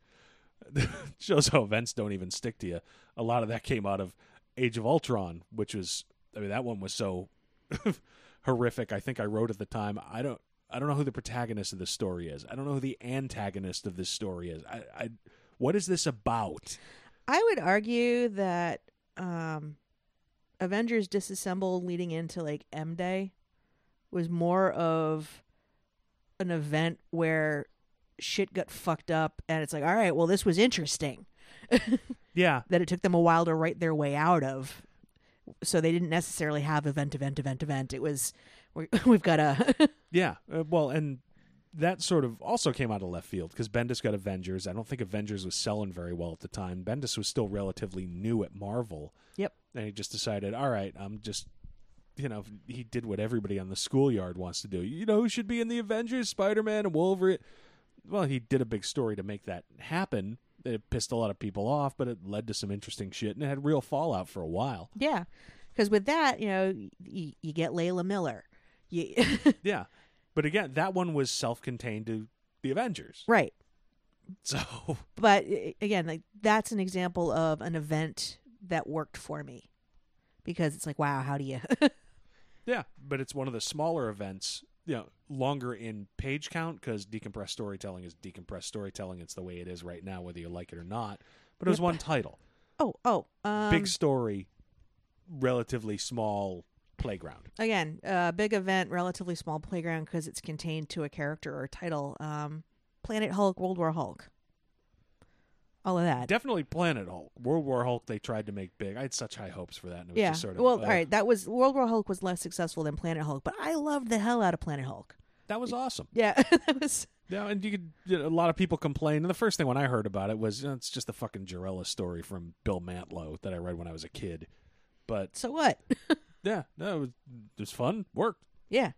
shows how events don't even stick to you. A lot of that came out of Age of Ultron, which was I mean that one was so horrific. I think I wrote at the time. I don't I don't know who the protagonist of this story is. I don't know who the antagonist of this story is. I, I what is this about? I would argue that um Avengers Disassembled leading into like M Day was more of an event where shit got fucked up and it's like, all right, well this was interesting. Yeah, that it took them a while to write their way out of. So they didn't necessarily have event, event, event, event. It was we we've got a yeah. Uh, well, and that sort of also came out of left field because Bendis got Avengers. I don't think Avengers was selling very well at the time. Bendis was still relatively new at Marvel. Yep. And he just decided, all right, I'm just, you know, he did what everybody on the schoolyard wants to do. You know who should be in the Avengers? Spider Man and Wolverine. Well, he did a big story to make that happen. It pissed a lot of people off, but it led to some interesting shit and it had real fallout for a while. yeah. Because with that, you know, you, you get Layla Miller. You, Yeah. But again, that one was self contained to the Avengers. right. So, But again, like that's an example of an event that worked for me because it's like, wow, how do you? Yeah, but it's one of the smaller events, you know, longer in page count because decompressed storytelling is decompressed storytelling. It's the way it is right now, whether you like it or not. But it was Yep. one title, oh, oh, um, big story, relatively small playground. again, uh, big event, relatively small playground because it's contained to a character or title. Um, Planet Hulk, World War Hulk, all of that. Definitely Planet Hulk, World War Hulk. They tried to make big. I had such high hopes for that, and it was yeah. just sort of well, uh, all right. That was World War Hulk was less successful than Planet Hulk, but I loved the hell out of Planet Hulk. That was awesome. Yeah, that was. Yeah, and you could. You know, a lot of people complain, and the first thing when I heard about it was you know, it's just the fucking Jarella story from Bill Mantlo that I read when I was a kid. But So what? yeah, no, it was, it was fun. Worked. Yeah.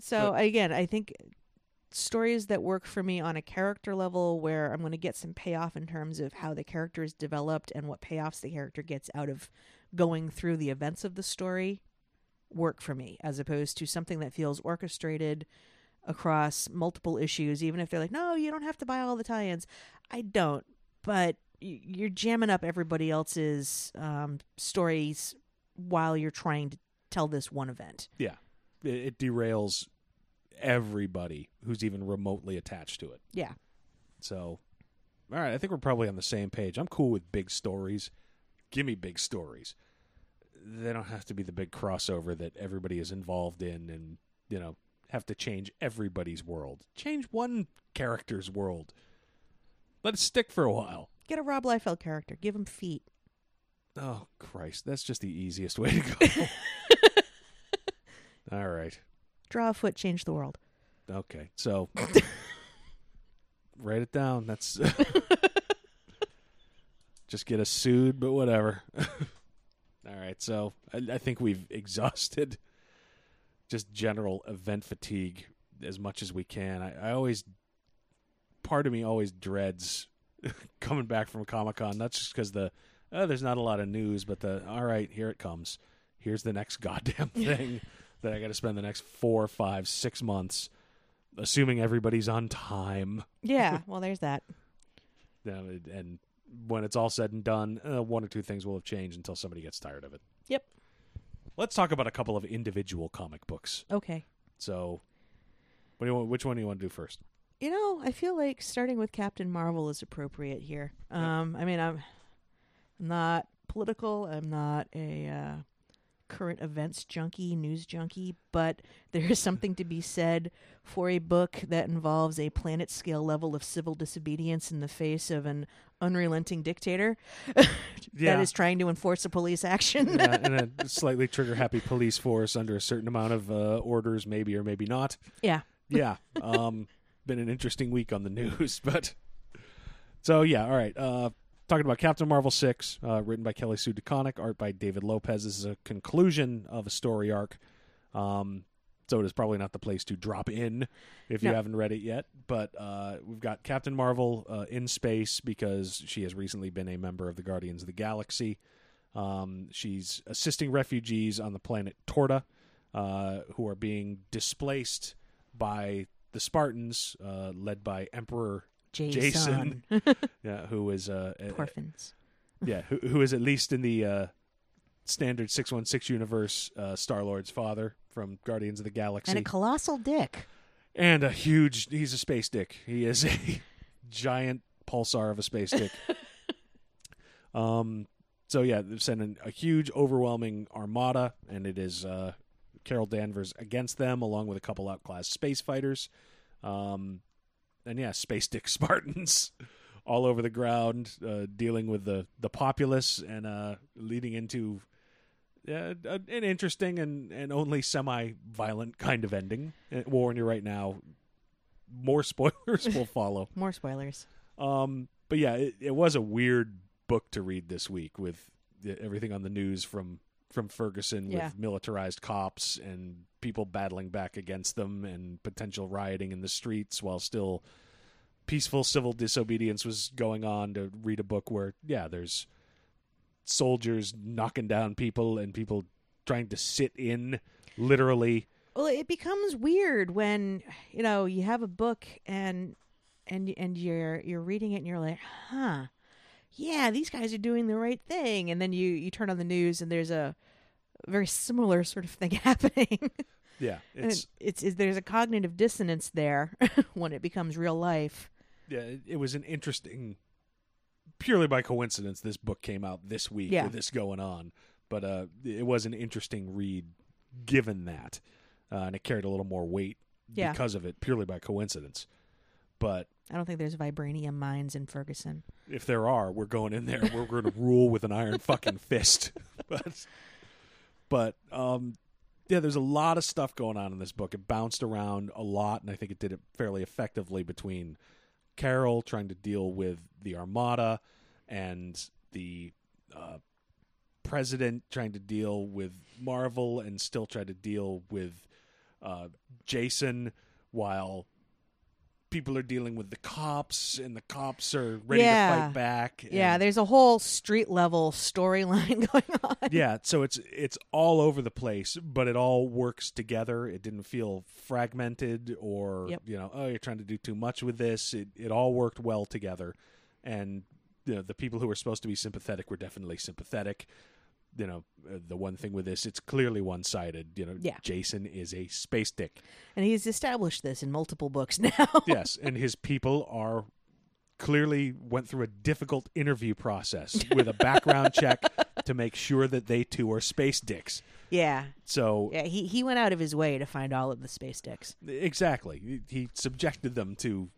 So But- again, I think stories that work for me on a character level where I'm going to get some payoff in terms of how the character is developed and what payoffs the character gets out of going through the events of the story work for me as opposed to something that feels orchestrated across multiple issues even if they're like no you don't have to buy all the tie-ins i don't but y- you're jamming up everybody else's um, stories while you're trying to tell this one event Yeah, it, it derails everybody who's even remotely attached to it. yeah So, all right, I think we're probably on the same page. I'm cool with big stories. Give me big stories. They don't have to be the big crossover that everybody is involved in, and you know have to change everybody's world. Change one character's world. Let it stick for a while. Get a Rob Liefeld character. Give him feet. Oh Christ, that's just the easiest way to go. all right. Draw a foot, change the world. Okay, so write it down. That's just get us sued, but whatever. All right, so I, I think we've exhausted just general event fatigue as much as we can. I, I always, part of me always dreads coming back from Comic Con, That's just because the oh, there's not a lot of news, but the all right, here it comes. Here's the next goddamn thing that I got to spend the next four, five, six months assuming everybody's on time. Yeah, well, there's that. Know, and when it's all said and done, uh, one or two things will have changed until somebody gets tired of it. Yep. Let's talk about a couple of individual comic books. Okay. So, what do you want, which one do you want to do first? You know, I feel like starting with Captain Marvel is appropriate here. Um, I mean, I'm I'm not political. I'm not a uh, current events junkie, news junkie, but there is something to be said for a book that involves a planet scale level of civil disobedience in the face of an unrelenting dictator Yeah. that is trying to enforce a police action. uh, and a slightly trigger happy police force under a certain amount of uh, orders, maybe or maybe not. yeah. yeah um been an interesting week on the news but so yeah all right uh talking about captain marvel 6 uh written by kelly sue DeConnick, art by david lopez. This is a conclusion of a story arc. Um so it is probably not the place to drop in if you No. haven't read it yet. But uh we've got captain marvel uh, in space because she has recently been a member of the guardians of the galaxy. Um, she's assisting refugees on the planet Torfa, uh, who are being displaced by the Spartax, uh, led by Emperor Jason. Jason, yeah, who is uh, Orphans. yeah, who, who is at least in the uh, standard six one six universe, uh, Star Lord's father from Guardians of the Galaxy, And a colossal dick. and a huge. He's a space dick. He is a giant pulsar of a space dick. um, So yeah, they're sending a huge, overwhelming armada, and it is uh, Carol Danvers against them, along with a couple outclassed space fighters. Um, and yeah, space dick Spartax all over the ground, uh, dealing with the the populace, and uh, leading into uh, an interesting and, and only semi violent kind of ending. Uh, warn you right now, more spoilers will follow. More spoilers. Um, but yeah, it, it was a weird book to read this week with everything on the news from from Ferguson with Yeah. militarized cops and people battling back against them and potential rioting in the streets while still peaceful civil disobedience was going on to read a book where yeah there's soldiers knocking down people and people trying to sit in literally Well, it becomes weird when you know you have a book and and and you're you're reading it and you're like, huh, yeah, these guys are doing the right thing, and then you you turn on the news and there's a very similar sort of thing happening. yeah it's it's, it's there's a cognitive dissonance there when it becomes real life. yeah, it, it was an interesting. Purely by coincidence, this book came out this week Yeah. with this going on, but uh, it was an interesting read, given that, uh, and it carried a little more weight Yeah. because of it, purely by coincidence. But I don't think there's vibranium mines in Ferguson. if there are, we're going in there. We're going to rule with an iron fucking fist. But, but um, yeah, there's a lot of stuff going on in this book. It bounced around a lot, and I think it did it fairly effectively between Carol trying to deal with the Armada and the uh, president trying to deal with Marvel and still try to deal with uh, Jason while people are dealing with the cops and the cops are ready Yeah. to fight back. Yeah, there's a whole street level storyline going on. yeah, so it's it's all over the place, but it all works together. It didn't feel fragmented or Yep. you know, oh, you're trying to do too much with this. It it all worked well together, and you know, the people who were supposed to be sympathetic were definitely sympathetic. You know, uh, the one thing with this, it's clearly one sided. You know, Yeah. Jason is a space dick. And he's established this in multiple books now. yes, and his people are clearly went through a difficult interview process with a background check to make sure that they too are space dicks. yeah. So Yeah, he, he went out of his way to find all of the space dicks. exactly, He- he subjected them to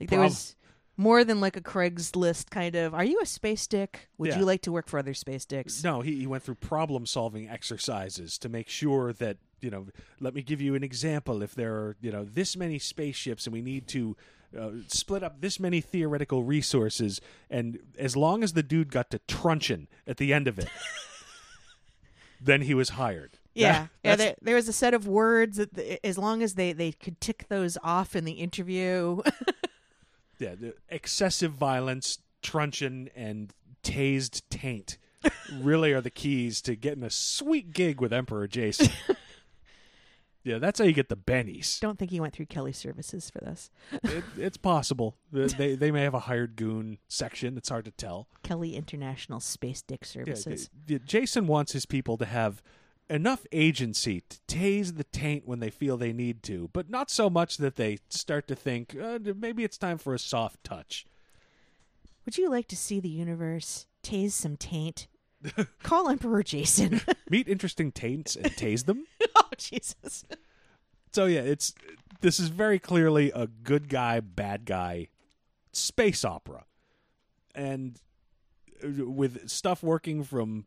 Like there was more than like a Craigslist kind of, are you a space dick? Would Yeah. you like to work for other space dicks? no. He, he went through problem solving exercises to make sure that you know. Let me give you an example. If there are you know this many spaceships and we need to. Uh, split up this many theoretical resources, and as long as the dude got to truncheon at the end of it, then he was hired. Yeah, That- yeah. There, there was a set of words that, the, as long as they they could tick those off in the interview. Yeah, the excessive violence, truncheon, and tased taint really are the keys to getting a sweet gig with Emperor Jason. yeah, that's how you get the bennies. Don't think he went through Kelly Services for this. It, it's possible. They, they may have a hired goon section. It's hard to tell. Kelly International Space Dick Yeah, Services. the- Jason wants his people to have enough agency to tase the taint when they feel they need to, but not so much that they start to think uh, maybe it's time for a soft touch. Would you like to see the universe tase some taint? Call Emperor Jason. Meet interesting taints and tase them. oh Jesus! So yeah, it's this is very clearly a good guy, bad guy space opera, and uh, with stuff working from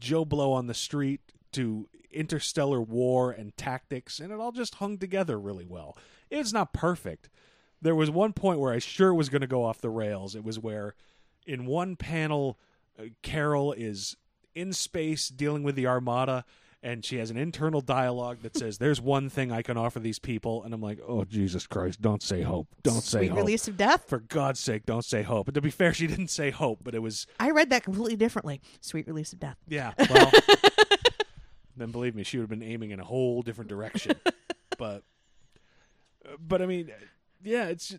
Joe Blow on the street to interstellar war and tactics, and it all just hung together really well. It's not perfect. There was one point where I sure was going to go off the rails. It was where, in one panel, uh, Carol is in space dealing with the Armada, and she has an internal dialogue that says, "There's one thing I can offer these people," and I'm like, "Oh Jesus Christ! Don't say hope! Don't say hope. Sweet hope! release of death. For God's sake, don't say hope!" But to be fair, she didn't say hope, but it was I read that completely differently. Sweet release of death. yeah. Well, then believe me, she would have been aiming in a whole different direction. but, but I mean, yeah, it's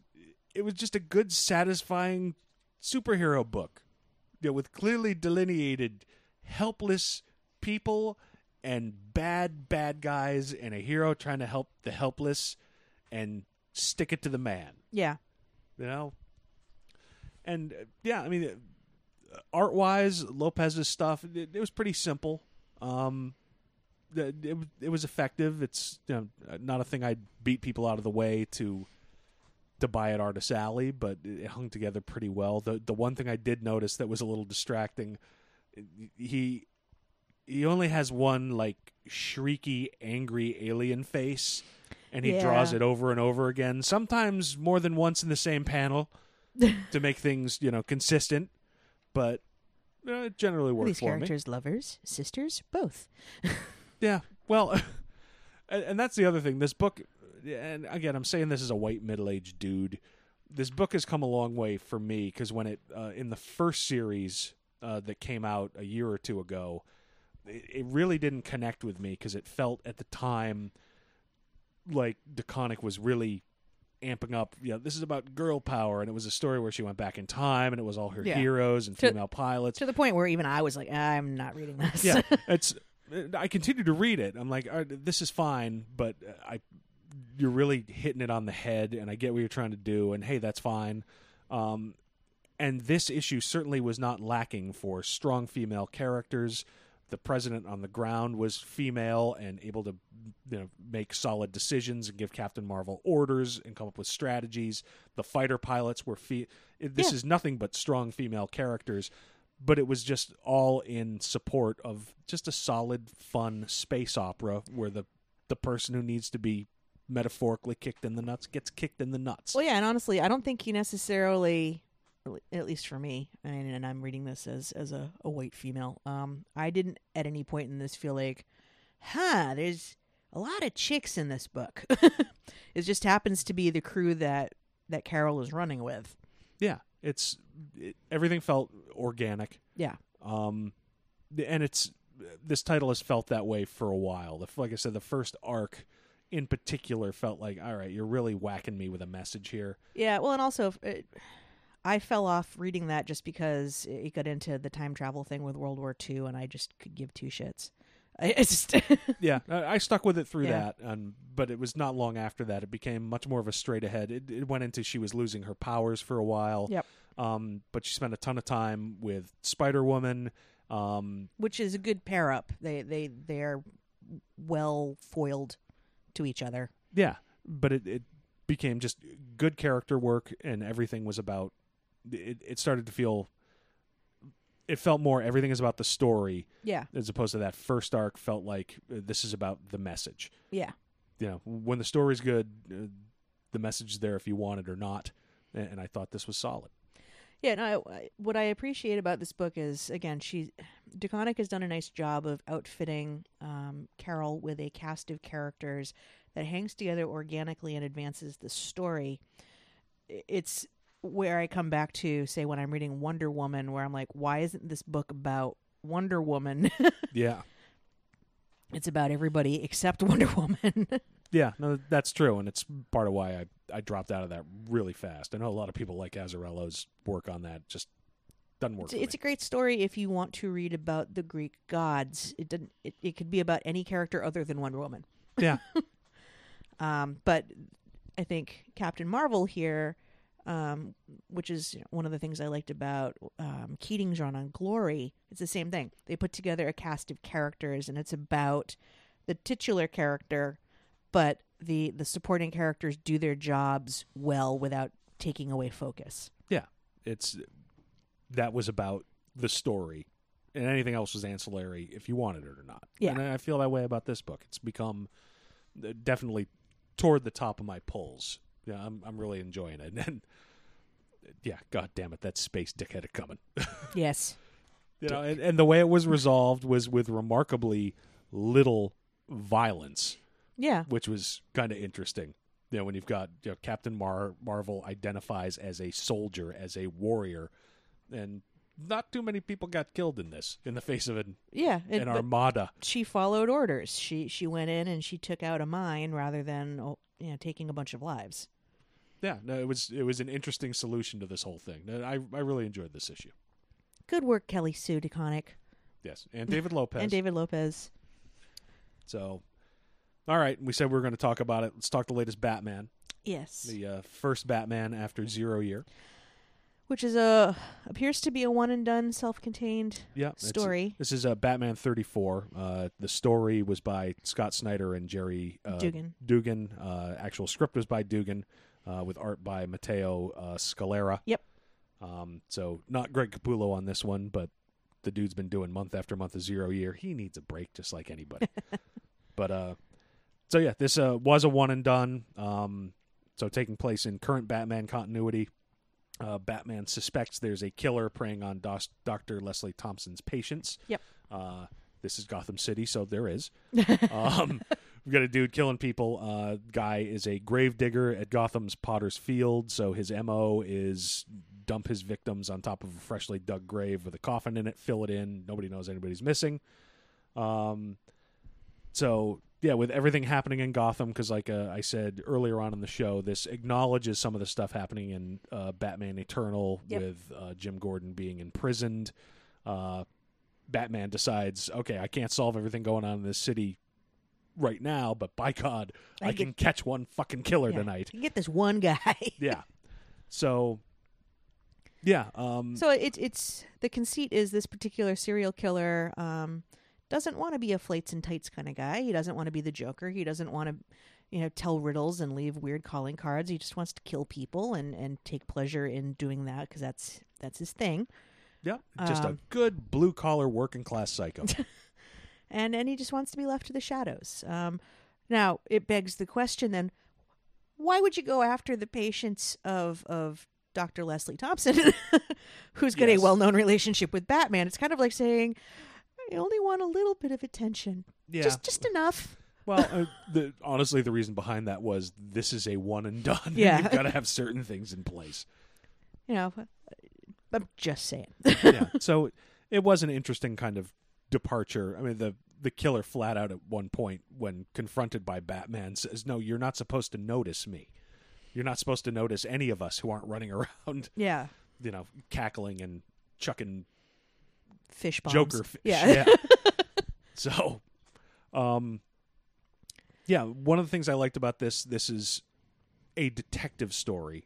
it was just a good, satisfying superhero book, you know, with clearly delineated helpless people and bad bad guys, and a hero trying to help the helpless and stick it to the man Yeah. you know and uh, yeah i mean art wise, Lopez's stuff it, it was pretty simple. Um, it, it was effective. It's you know, not a thing I'd beat people out of the way to to buy at Artist Alley, but it hung together pretty well. The the one thing I did notice that was a little distracting, he he only has one like shrieky, angry alien face, and he Yeah. draws it over and over again. Sometimes more than once in the same panel to make things you know consistent, but uh, it generally works these for me. characters lovers, sisters, both? Yeah. Well, and, and that's the other thing. This book, and again, I'm saying this as a white middle aged dude. This book has come a long way for me because when it uh, in the first series uh, that came out a year or two ago, it, it really didn't connect with me because it felt at the time like DeConnick was really amping up. You know, this is about girl power, and it was a story where she went back in time, and it was all her Yeah. heroes and To- female pilots. To the point where even I was like, I'm not reading this. yeah, it's. I continue to read it. I'm like, "All right, this is fine, but I, you're really hitting it on the head, and I get what you're trying to do, and hey, that's fine. Um, and this issue certainly was not lacking for strong female characters. The president on the ground was female and able to, you know, make solid decisions and give Captain Marvel orders and come up with strategies. The fighter pilots were fe- This Yeah. is nothing but strong female characters but it was just all in support of just a solid, fun space opera where the the person who needs to be metaphorically kicked in the nuts gets kicked in the nuts. Well, yeah, and honestly, I don't think he necessarily, at least for me, and, and I'm reading this as as a, a white female. Um, I didn't at any point in this feel like, huh, there's a lot of chicks in this book. it just happens to be the crew that that Carol is running with. Yeah, it's it, everything felt organic. Yeah, Um, and it's this title has felt that way for a while. The, like I said, the first arc in particular felt like, all right, you're really whacking me with a message here. yeah. Well, and also, it, I fell off reading that just because it got into the time travel thing with World War II, and I just could give two shits. I, I just yeah, I, I stuck with it through Yeah. that, and but it was not long after that it became much more of a straight ahead. It, it went into she was losing her powers for a while. Yep. Um, but she spent a ton of time with Spider Woman. Um, which is a good pair up. They they they are well foiled to each other. yeah, but it, it became just good character work, and everything was about. It, it started to feel. It felt more everything is about the story Yeah, as opposed to that first arc felt like uh, this is about the message. yeah, you know, when the story's good, uh, the message is there if you want it or not. And, and I thought this was solid. yeah. No, I, what I appreciate about this book is again, she DeConnick has done a nice job of outfitting um, Carol with a cast of characters that hangs together organically and advances the story. It's where I come back to say when I'm reading Wonder Woman, where I'm like, why isn't this book about Wonder Woman? Yeah, it's about everybody except Wonder Woman. yeah, no, that's true, and it's part of why I I dropped out of that really fast. I know a lot of people like Azzarello's work on that just doesn't work. It's, it's a great story if you want to read about the Greek gods. It doesn't. It, it could be about any character other than Wonder Woman. yeah, Um, but I think Captain Marvel here, um, which is one of the things I liked about um, Keatinge's run on Glory, it's the same thing. They put together a cast of characters, and it's about the titular character, but the the supporting characters do their jobs well without taking away focus. yeah. It's that was about the story, and anything else was ancillary if you wanted it or not. Yeah. and I feel that way about this book. It's become uh, definitely toward the top of my pulls. Yeah, I'm I'm really enjoying it, and yeah, god damn it, that space dickhead coming. Yes. You know, and, and the way it was resolved was with remarkably little violence, Yeah. which was kind of interesting. You know, when you've got you know, Captain Mar- Marvel identifies as a soldier, as a warrior, and not too many people got killed in this in the face of an, Yeah. it- an armada. she followed orders. She she went in and she took out a mine rather than you know taking a bunch of lives. Yeah, no, it was it was an interesting solution to this whole thing. I I really enjoyed this issue. Good work, Kelly Sue DeConnick Yes, and David Lopez. and David Lopez. So, all right, we said we were going to talk about it. Let's talk the latest Batman, Yes, the uh, first Batman after Zero Year. Which is a appears to be a one and done, self-contained Yeah, story. This is uh, Batman 34. Uh, the story was by Scott Snyder and Gerry uh, Duggan. Duggan. Uh, actual script was by Duggan, uh, with art by Matteo uh, Scalera. Yep. Um, so not Greg Capullo on this one, but the dude's been doing month after month of zero year. He needs a break just like anybody. but uh, so yeah, this uh, was a one and done. Um, so taking place in current Batman continuity. Uh, Batman suspects there's a killer preying on Dos- Dr. Leslie Thompson's patients. Yep. Uh, this is Gotham City, so there is. um, we've got a dude killing people. Uh, guy is a grave digger at Gotham's Potter's Field, so his mo is dump his victims on top of a freshly dug grave with a coffin in it, fill it in. Nobody knows anybody's missing. Um, so yeah, with everything happening in Gotham, because like uh, I said earlier on in the show, this acknowledges some of the stuff happening in uh, Batman Eternal Yep. with uh, Jim Gordon being imprisoned. Uh, Batman decides, okay, I can't solve everything going on in this city right now, but by God, I, I can get- catch one fucking killer Yeah. tonight. You get this one guy. Yeah. So, yeah. Um, So it's it's the conceit is this particular serial killer um, doesn't want to be a flates and tights kind of guy. He doesn't want to be the Joker. He doesn't want to, you know, tell riddles and leave weird calling cards. He just wants to kill people and and take pleasure in doing that because that's that's his thing. yeah. Just a um, good blue collar working class psycho. And and he just wants to be left to the shadows. Um, now it begs the question then, why would you go after the patients of of Dr. Leslie Thompson, who's got Yes. a well known relationship with Batman? It's kind of like saying, I only want a little bit of attention. Yeah. Just just enough. Well, uh, the, honestly, the reason behind that was this is a one and done. Yeah. You've got to have certain things in place. You know, I'm just saying. yeah. So it was an interesting kind of departure. I mean, the the killer flat out at one point, when confronted by Batman, says, "No, you're not supposed to notice me. You're not supposed to notice any of us who aren't running around, yeah. you know, cackling and chucking Fish bombs. Joker fish. Yeah. so, um, yeah, one of the things I liked about this, this is a detective story.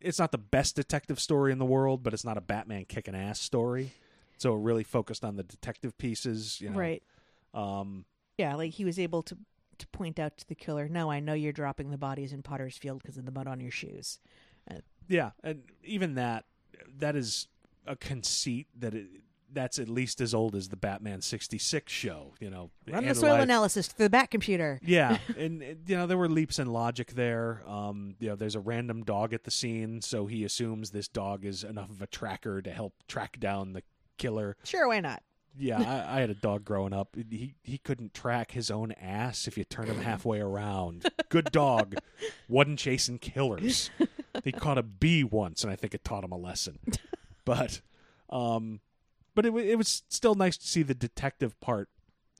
It's not the best detective story in the world, but it's not a Batman kicking ass story. So it really focused on the detective pieces, you know. right. Um, Yeah, like he was able to to point out to the killer, "No, I know you're dropping the bodies in Potter's Field because of the mud on your shoes." yeah, and even that, that is a conceit that it, that's at least as old as the Batman '66 show. You know, Run the soil analysis through the Bat computer. Yeah, and you know there were leaps in logic there. Um, you know, there's a random dog at the scene, so he assumes this dog is enough of a tracker to help track down the killer. Sure, why not? Yeah, I, I had a dog growing up. He he couldn't track his own ass if you turn him halfway around. Good dog, wasn't chasing killers. He caught a bee once, and I think it taught him a lesson. But, um, but it it was still nice to see the detective part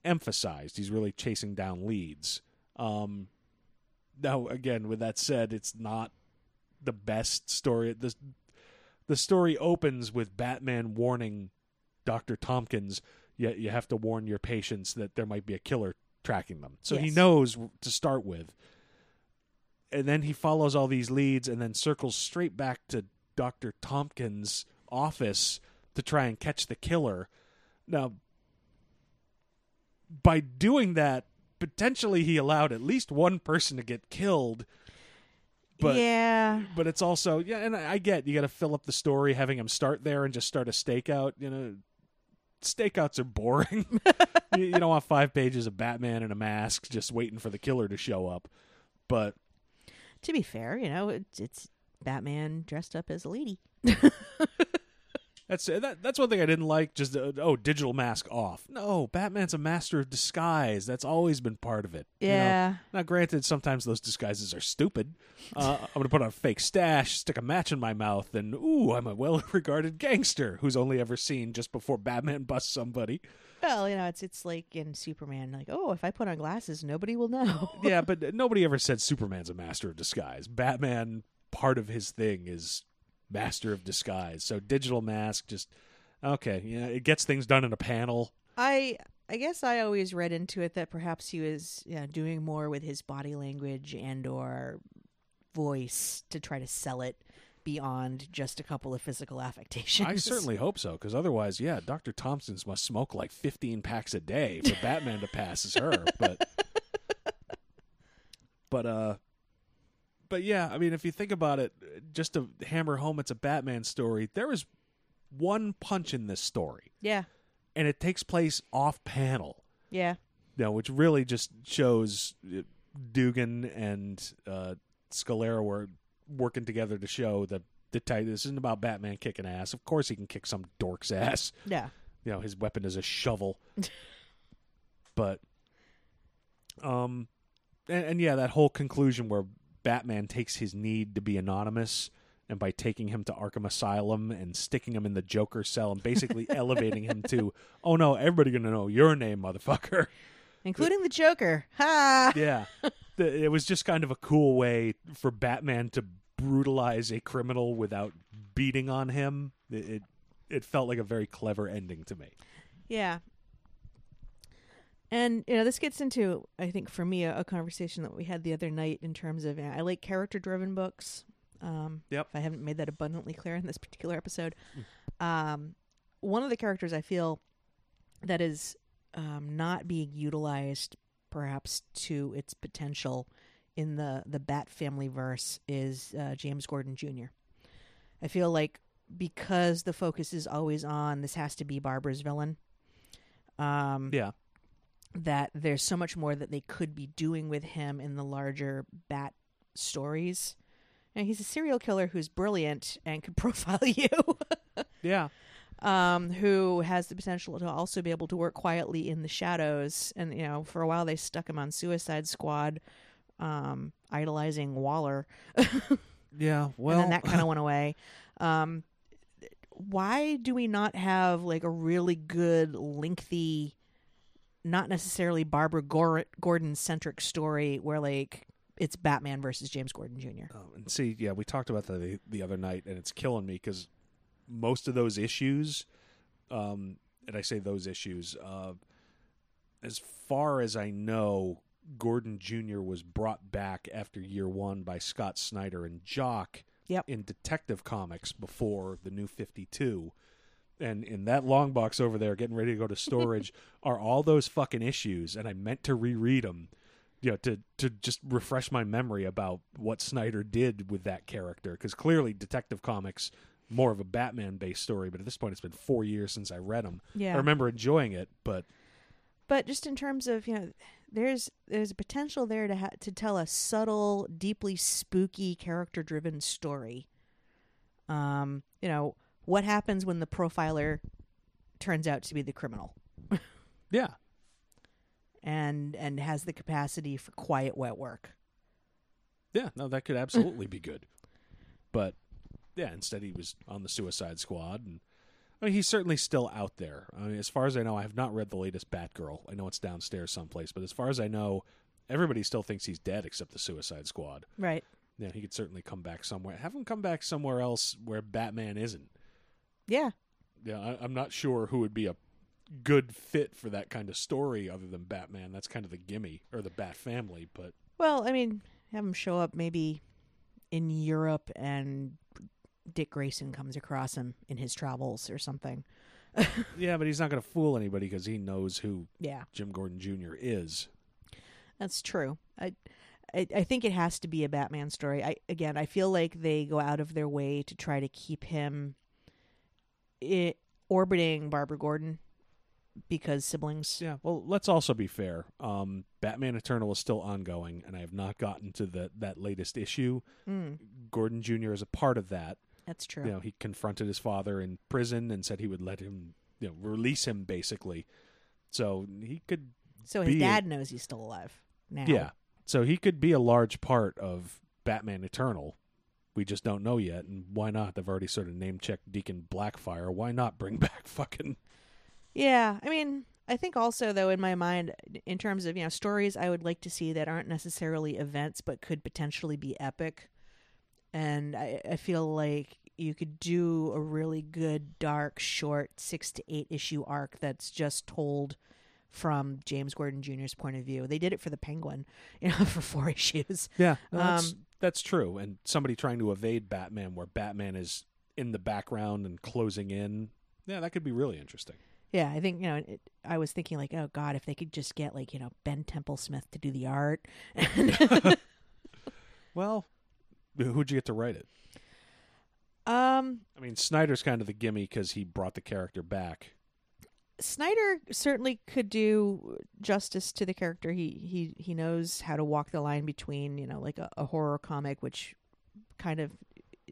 emphasized. He's really chasing down leads. Um, now again, with that said, it's not the best story. The the story opens with Batman warning Dr. Thompkins, you, you have to warn your patients that there might be a killer tracking them. So he knows to start with. And then he follows all these leads and then circles straight back to Dr. Thompkins' office to try and catch the killer. Now, by doing that, potentially he allowed at least one person to get killed. But yeah, but it's also yeah, and I get you got to fill up the story having him start there and just start a stakeout. You know, stakeouts are boring. you, you don't want five pages of Batman in a mask just waiting for the killer to show up. But to be fair, you know, it's, it's Batman dressed up as a lady. that's that, that's one thing I didn't like. Just uh, oh, digital mask off. No, Batman's a master of disguise. That's always been part of it. you know? Yeah. Now, granted, sometimes those disguises are stupid. Uh, I'm going to put on a fake stash, stick a match in my mouth, and ooh, I'm a well-regarded gangster who's only ever seen just before Batman busts somebody. Well, you know, it's it's like in Superman, like, oh, if I put on glasses, nobody will know. Yeah, but nobody ever said Superman's a master of disguise. Batman, part of his thing is master of disguise. So digital mask, just okay. Yeah, it gets things done in a panel. I I guess I always read into it that perhaps he was yeah, doing more with his body language and or voice to try to sell it beyond just a couple of physical affectations. I certainly hope so, because otherwise, yeah, Doctor Thompson's must smoke like fifteen packs a day for Batman to pass as her. But, but uh, but yeah, I mean, if you think about it, just to hammer home, it's a Batman story. There is one punch in this story, Yeah. and it takes place off panel. Yeah. you know, which really just shows uh, Duggan and uh, Scalera were working together to show that the this isn't about Batman kicking ass. Of course, he can kick some dork's ass. Yeah. You know, his weapon is a shovel. but, um, and, and yeah, that whole conclusion where Batman takes his need to be anonymous. And by taking him to Arkham Asylum and sticking him in the Joker cell and basically elevating him to, oh no, everybody gonna know your name, motherfucker. Including the Joker. Ha! Yeah. The- it was just kind of a cool way for Batman to brutalize a criminal without beating on him. It it, it felt like a very clever ending to me. Yeah. And you know, this gets into I think for me a, a conversation that we had the other night in terms of you know, I like character-driven books. Um, Yep. If I haven't made that abundantly clear in this particular episode, um, one of the characters I feel that is um, not being utilized perhaps to its potential in the the Bat family verse is uh, James Gordon Jr. I feel like because the focus is always on this has to be Barbara's villain. Um, Yeah. That there's so much more that they could be doing with him in the larger Bat stories. And he's a serial killer who's brilliant and could profile you. Yeah. um, who has the potential to also be able to work quietly in the shadows. And you know, for a while they stuck him on Suicide Squad, um, idolizing Waller, Yeah. Well, and then that kind of went away. Um, why do we not have like a really good, lengthy, not necessarily Barbara Gor- Gordon centric story where like it's Batman versus James Gordon Jr. Um, and see, yeah, we talked about that the, the other night, and it's killing me because most of those issues, um, and I say those issues, uh, as far as I know, Gordon Jr. was brought back after year one by Scott Snyder and Jock Yep. in Detective Comics before the new 52. And in that long box over there, getting ready to go to storage, are all those fucking issues. And I meant to reread them you know, to to just refresh my memory about what Snyder did with that character because clearly Detective Comics more of a Batman based story, but at this point it's been four years since I read them. Yeah. I remember enjoying it, but but just in terms of you know there's there's a potential there to ha- to tell a subtle deeply spooky character driven story um you know what happens when the profiler turns out to be the criminal yeah, and and has the capacity for quiet wet work yeah, no, that could absolutely be good. But yeah, instead he was on the Suicide Squad, and I mean he's certainly still out there. I mean, as far as I know, I have not read the latest Batgirl. I know it's downstairs someplace, but as far as I know, everybody still thinks he's dead except the Suicide Squad. right Yeah, he could certainly come back somewhere. Have him come back somewhere else where Batman isn't. Yeah Yeah, I, I'm not sure who would be a good fit for that kind of story other than Batman. That's kind of the gimme or the Bat family, but well i mean have him show up maybe in europe and dick grayson comes across him in his travels or something yeah, but he's not going to fool anybody because he knows who yeah Jim Gordon Jr. is. That's true. I, I I think it has to be a Batman story. I again, I feel like they go out of their way to try to keep him i orbiting Barbara Gordon because siblings. Yeah, well, let's also be fair. Um, Batman Eternal is still ongoing, and I have not gotten to the, that latest issue. Mm, Gordon Jr. is a part of that. that's true. you know he confronted his father in prison and said he would let him you know release him basically so he could so his be a- dad knows he's still alive now. yeah so he could be a large part of batman eternal we just don't know yet and why not they've already sort of name checked deacon blackfire why not bring back fucking Yeah, I mean, I think also though in my mind, in terms of you know stories, I would like to see that aren't necessarily events, but could potentially be epic. And I, I feel like you could do a really good, dark, short, six to eight issue arc that's just told from James Gordon Jr.'s point of view. They did it for the Penguin, you know, for four issues. Yeah, no, that's, Um, that's true. And somebody trying to evade Batman, where Batman is in the background and closing in, yeah, that could be really interesting. Yeah, I think you know. It, I was thinking like, oh God, if they could just get like you know Ben Templesmith to do the art. Well, who'd you get to write it? um, I mean, Snyder's kind of the gimme because he brought the character back. Snyder certainly could do justice to the character. He he he knows how to walk the line between you know like a, a horror comic, which kind of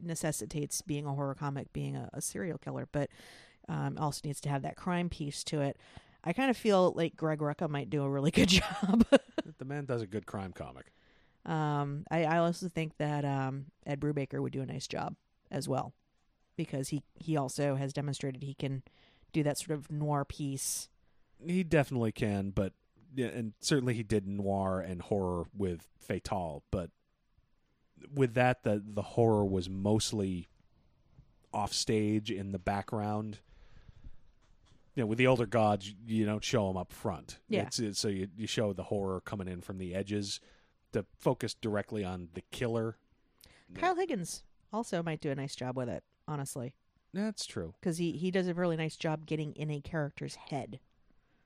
necessitates being a horror comic, being a, a serial killer, but um, also needs to have that crime piece to it. I kind of feel like Greg Rucka might do a really good job. the man does a good crime comic. um, I, I also think that um, Ed Brubaker would do a nice job as well, because he he also has demonstrated he can do that sort of noir piece. He definitely can, but yeah, and certainly he did noir and horror with Fatale, but with that the the horror was mostly off stage in the background. You know, with the older gods, you- don't show them up front. Yeah. It's, it's, so you you show the horror coming in from the edges to focus directly on the killer. Kyle Higgins also might do a nice job with it, honestly, That's true. because he he does a really nice job getting in a character's head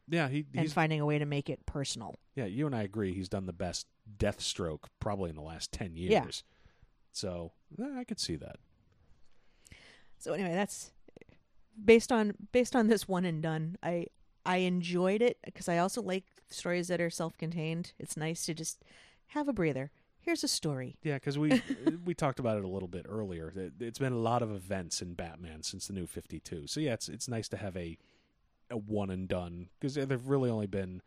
Yeah, he and he's finding a way to make it personal. Yeah, you and I agree. He's done the best Deathstroke probably in the last ten years. Yeah. So eh, I could see that. So anyway, that's based on based on this one and done. I I enjoyed it because I also like stories that are self-contained. It's nice to just have a breather. Here's a story. Yeah, because we we talked about it a little bit earlier. It- It's been a lot of events in Batman since the New Fifty Two. So yeah, it's it's nice to have a a one and done because there've really only been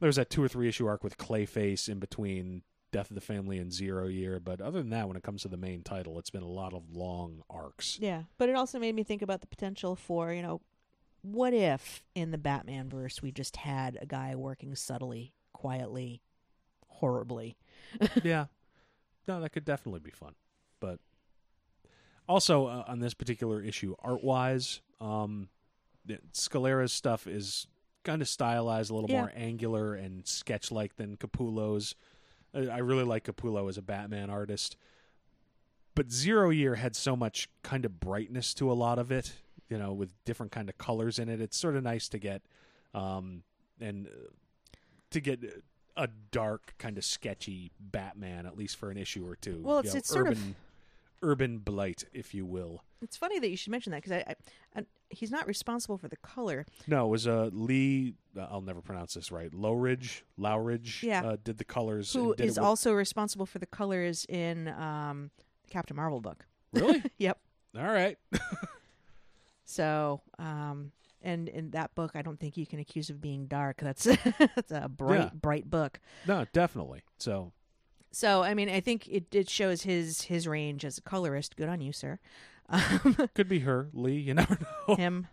there's that two or three issue arc with Clayface in between Death of the Family and Zero Year. But other than that, when it comes to the main title, it's been a lot of long arcs. Yeah, but it also made me think about the potential for you know, what if in the Batman verse we just had a guy working subtly, quietly, horribly. yeah, no, that could definitely be fun. But also uh, on this particular issue, art wise, um, Scalera's stuff is kind of stylized, a little Yeah. more angular and sketch like than Capullo's. I I really like Capullo as a Batman artist, but Zero Year had so much kind of brightness to a lot of it. You know, with different kind of colors in it. It's sort of nice to get, um, and uh, to get a dark kind of sketchy Batman at least for an issue or two. Well, You it's- know, it's sort of- urban, urban blight, if you will. It's funny that you should mention that because I, I, I, he's not responsible for the color. No, it was uh, Lee. Uh, I'll never pronounce this right. Loughridge, Loughridge. Yeah. uh, did the colors. Who and did it is with- also responsible for the colors in um, Captain Marvel book? really? Yep. All right. So, um, and in that book, I don't think you can accuse of being dark. That's that's a bright, Yeah. bright book. No, definitely. So So, I mean, I think it, it shows his his range as a colorist. Good on you, sir. Um, could be her, Lee. You never know. him,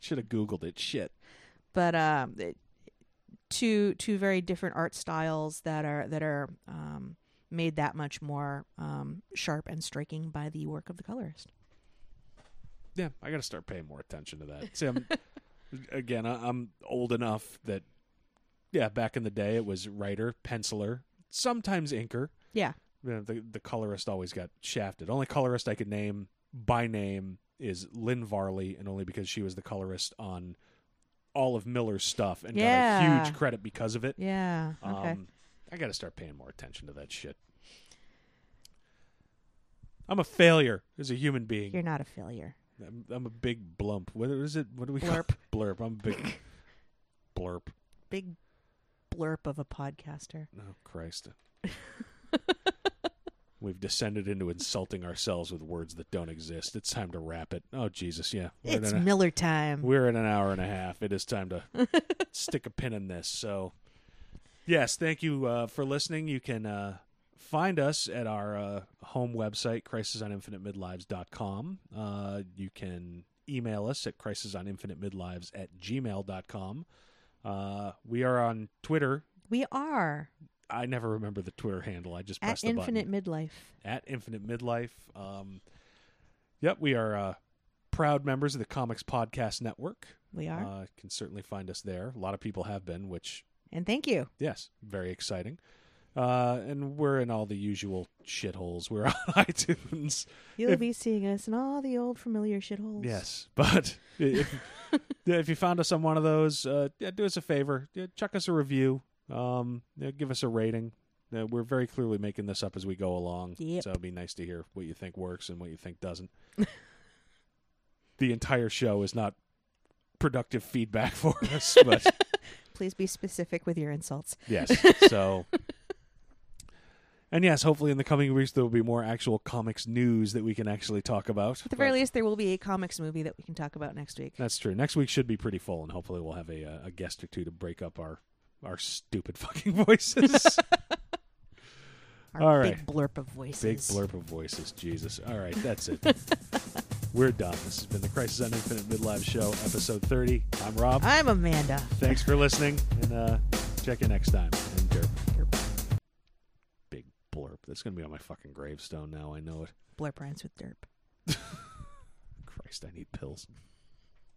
Should have googled it. Shit. but um, it, two two very different art styles that are that are um, made that much more um, sharp and striking by the work of the colorist. Yeah, I got to start paying more attention to that. See, I'm, again, I, I'm old enough that, yeah, back in the day it was writer, penciler, sometimes inker. Yeah, You know, the the colorist always got shafted. Only colorist I could name by name is Lynn Varley, and only because she was the colorist on all of Miller's stuff and got a huge credit because of it. yeah, okay. Um, I got to start paying more attention to that shit. I'm a failure as a human being. You're not a failure. I'm, I'm a big blump. What is it? What do we Blurp. call it? blurp? I'm a big blurp. Big blurb of a podcaster. Oh Christ. We've descended into insulting ourselves with words that don't exist. It's time to wrap it. Oh Jesus, yeah. We're It's an, Miller time. we're in an hour and a half. It is time to stick a pin in this. So, yes, thank you uh, for listening. You can uh, find us at our uh, home website, crisisoninfinitemidlives.com. Uh, you can email us at crisisoninfinitemidlives at gmail.com. Uh, we are on Twitter. We are I never remember the Twitter handle. I just at pressed the Infinite button. Midlife. At Infinite Midlife. Um, yep, we are uh, proud members of the Comics Podcast Network. We are. Uh, can certainly find us there. A lot of people have been, which and thank you. yes, very exciting. Uh, and we're in all the usual shitholes. We're on iTunes. You'll If- be seeing us in all the old familiar shitholes. Yes, but if if you found us on one of those, uh, yeah, do us a favor, yeah, chuck us a review, um, yeah, give us a rating. Uh, we're very clearly making this up as we go along, Yep. so it'd be nice to hear what you think works and what you think doesn't. the entire show is not productive feedback for us, but Please be specific with your insults. yes, so. And yes, hopefully in the coming weeks there will be more actual comics news that we can actually talk about. At the very least, there will be a comics movie that we can talk about next week. That's true. Next week should be pretty full, and hopefully we'll have a uh, a guest or two to break up our our stupid fucking voices. Our All big right. blurp of voices. Big blurb of voices. Jesus. All right, that's it. We're done. This has been the Crisis on Infinite Midlife Show, episode 30. I'm Rob. I'm Amanda. Thanks for listening, and uh, check you next time. And derp. Blurb. That's going to be on my fucking gravestone now. I know it. Blurp rhymes with derp. Christ, I need pills.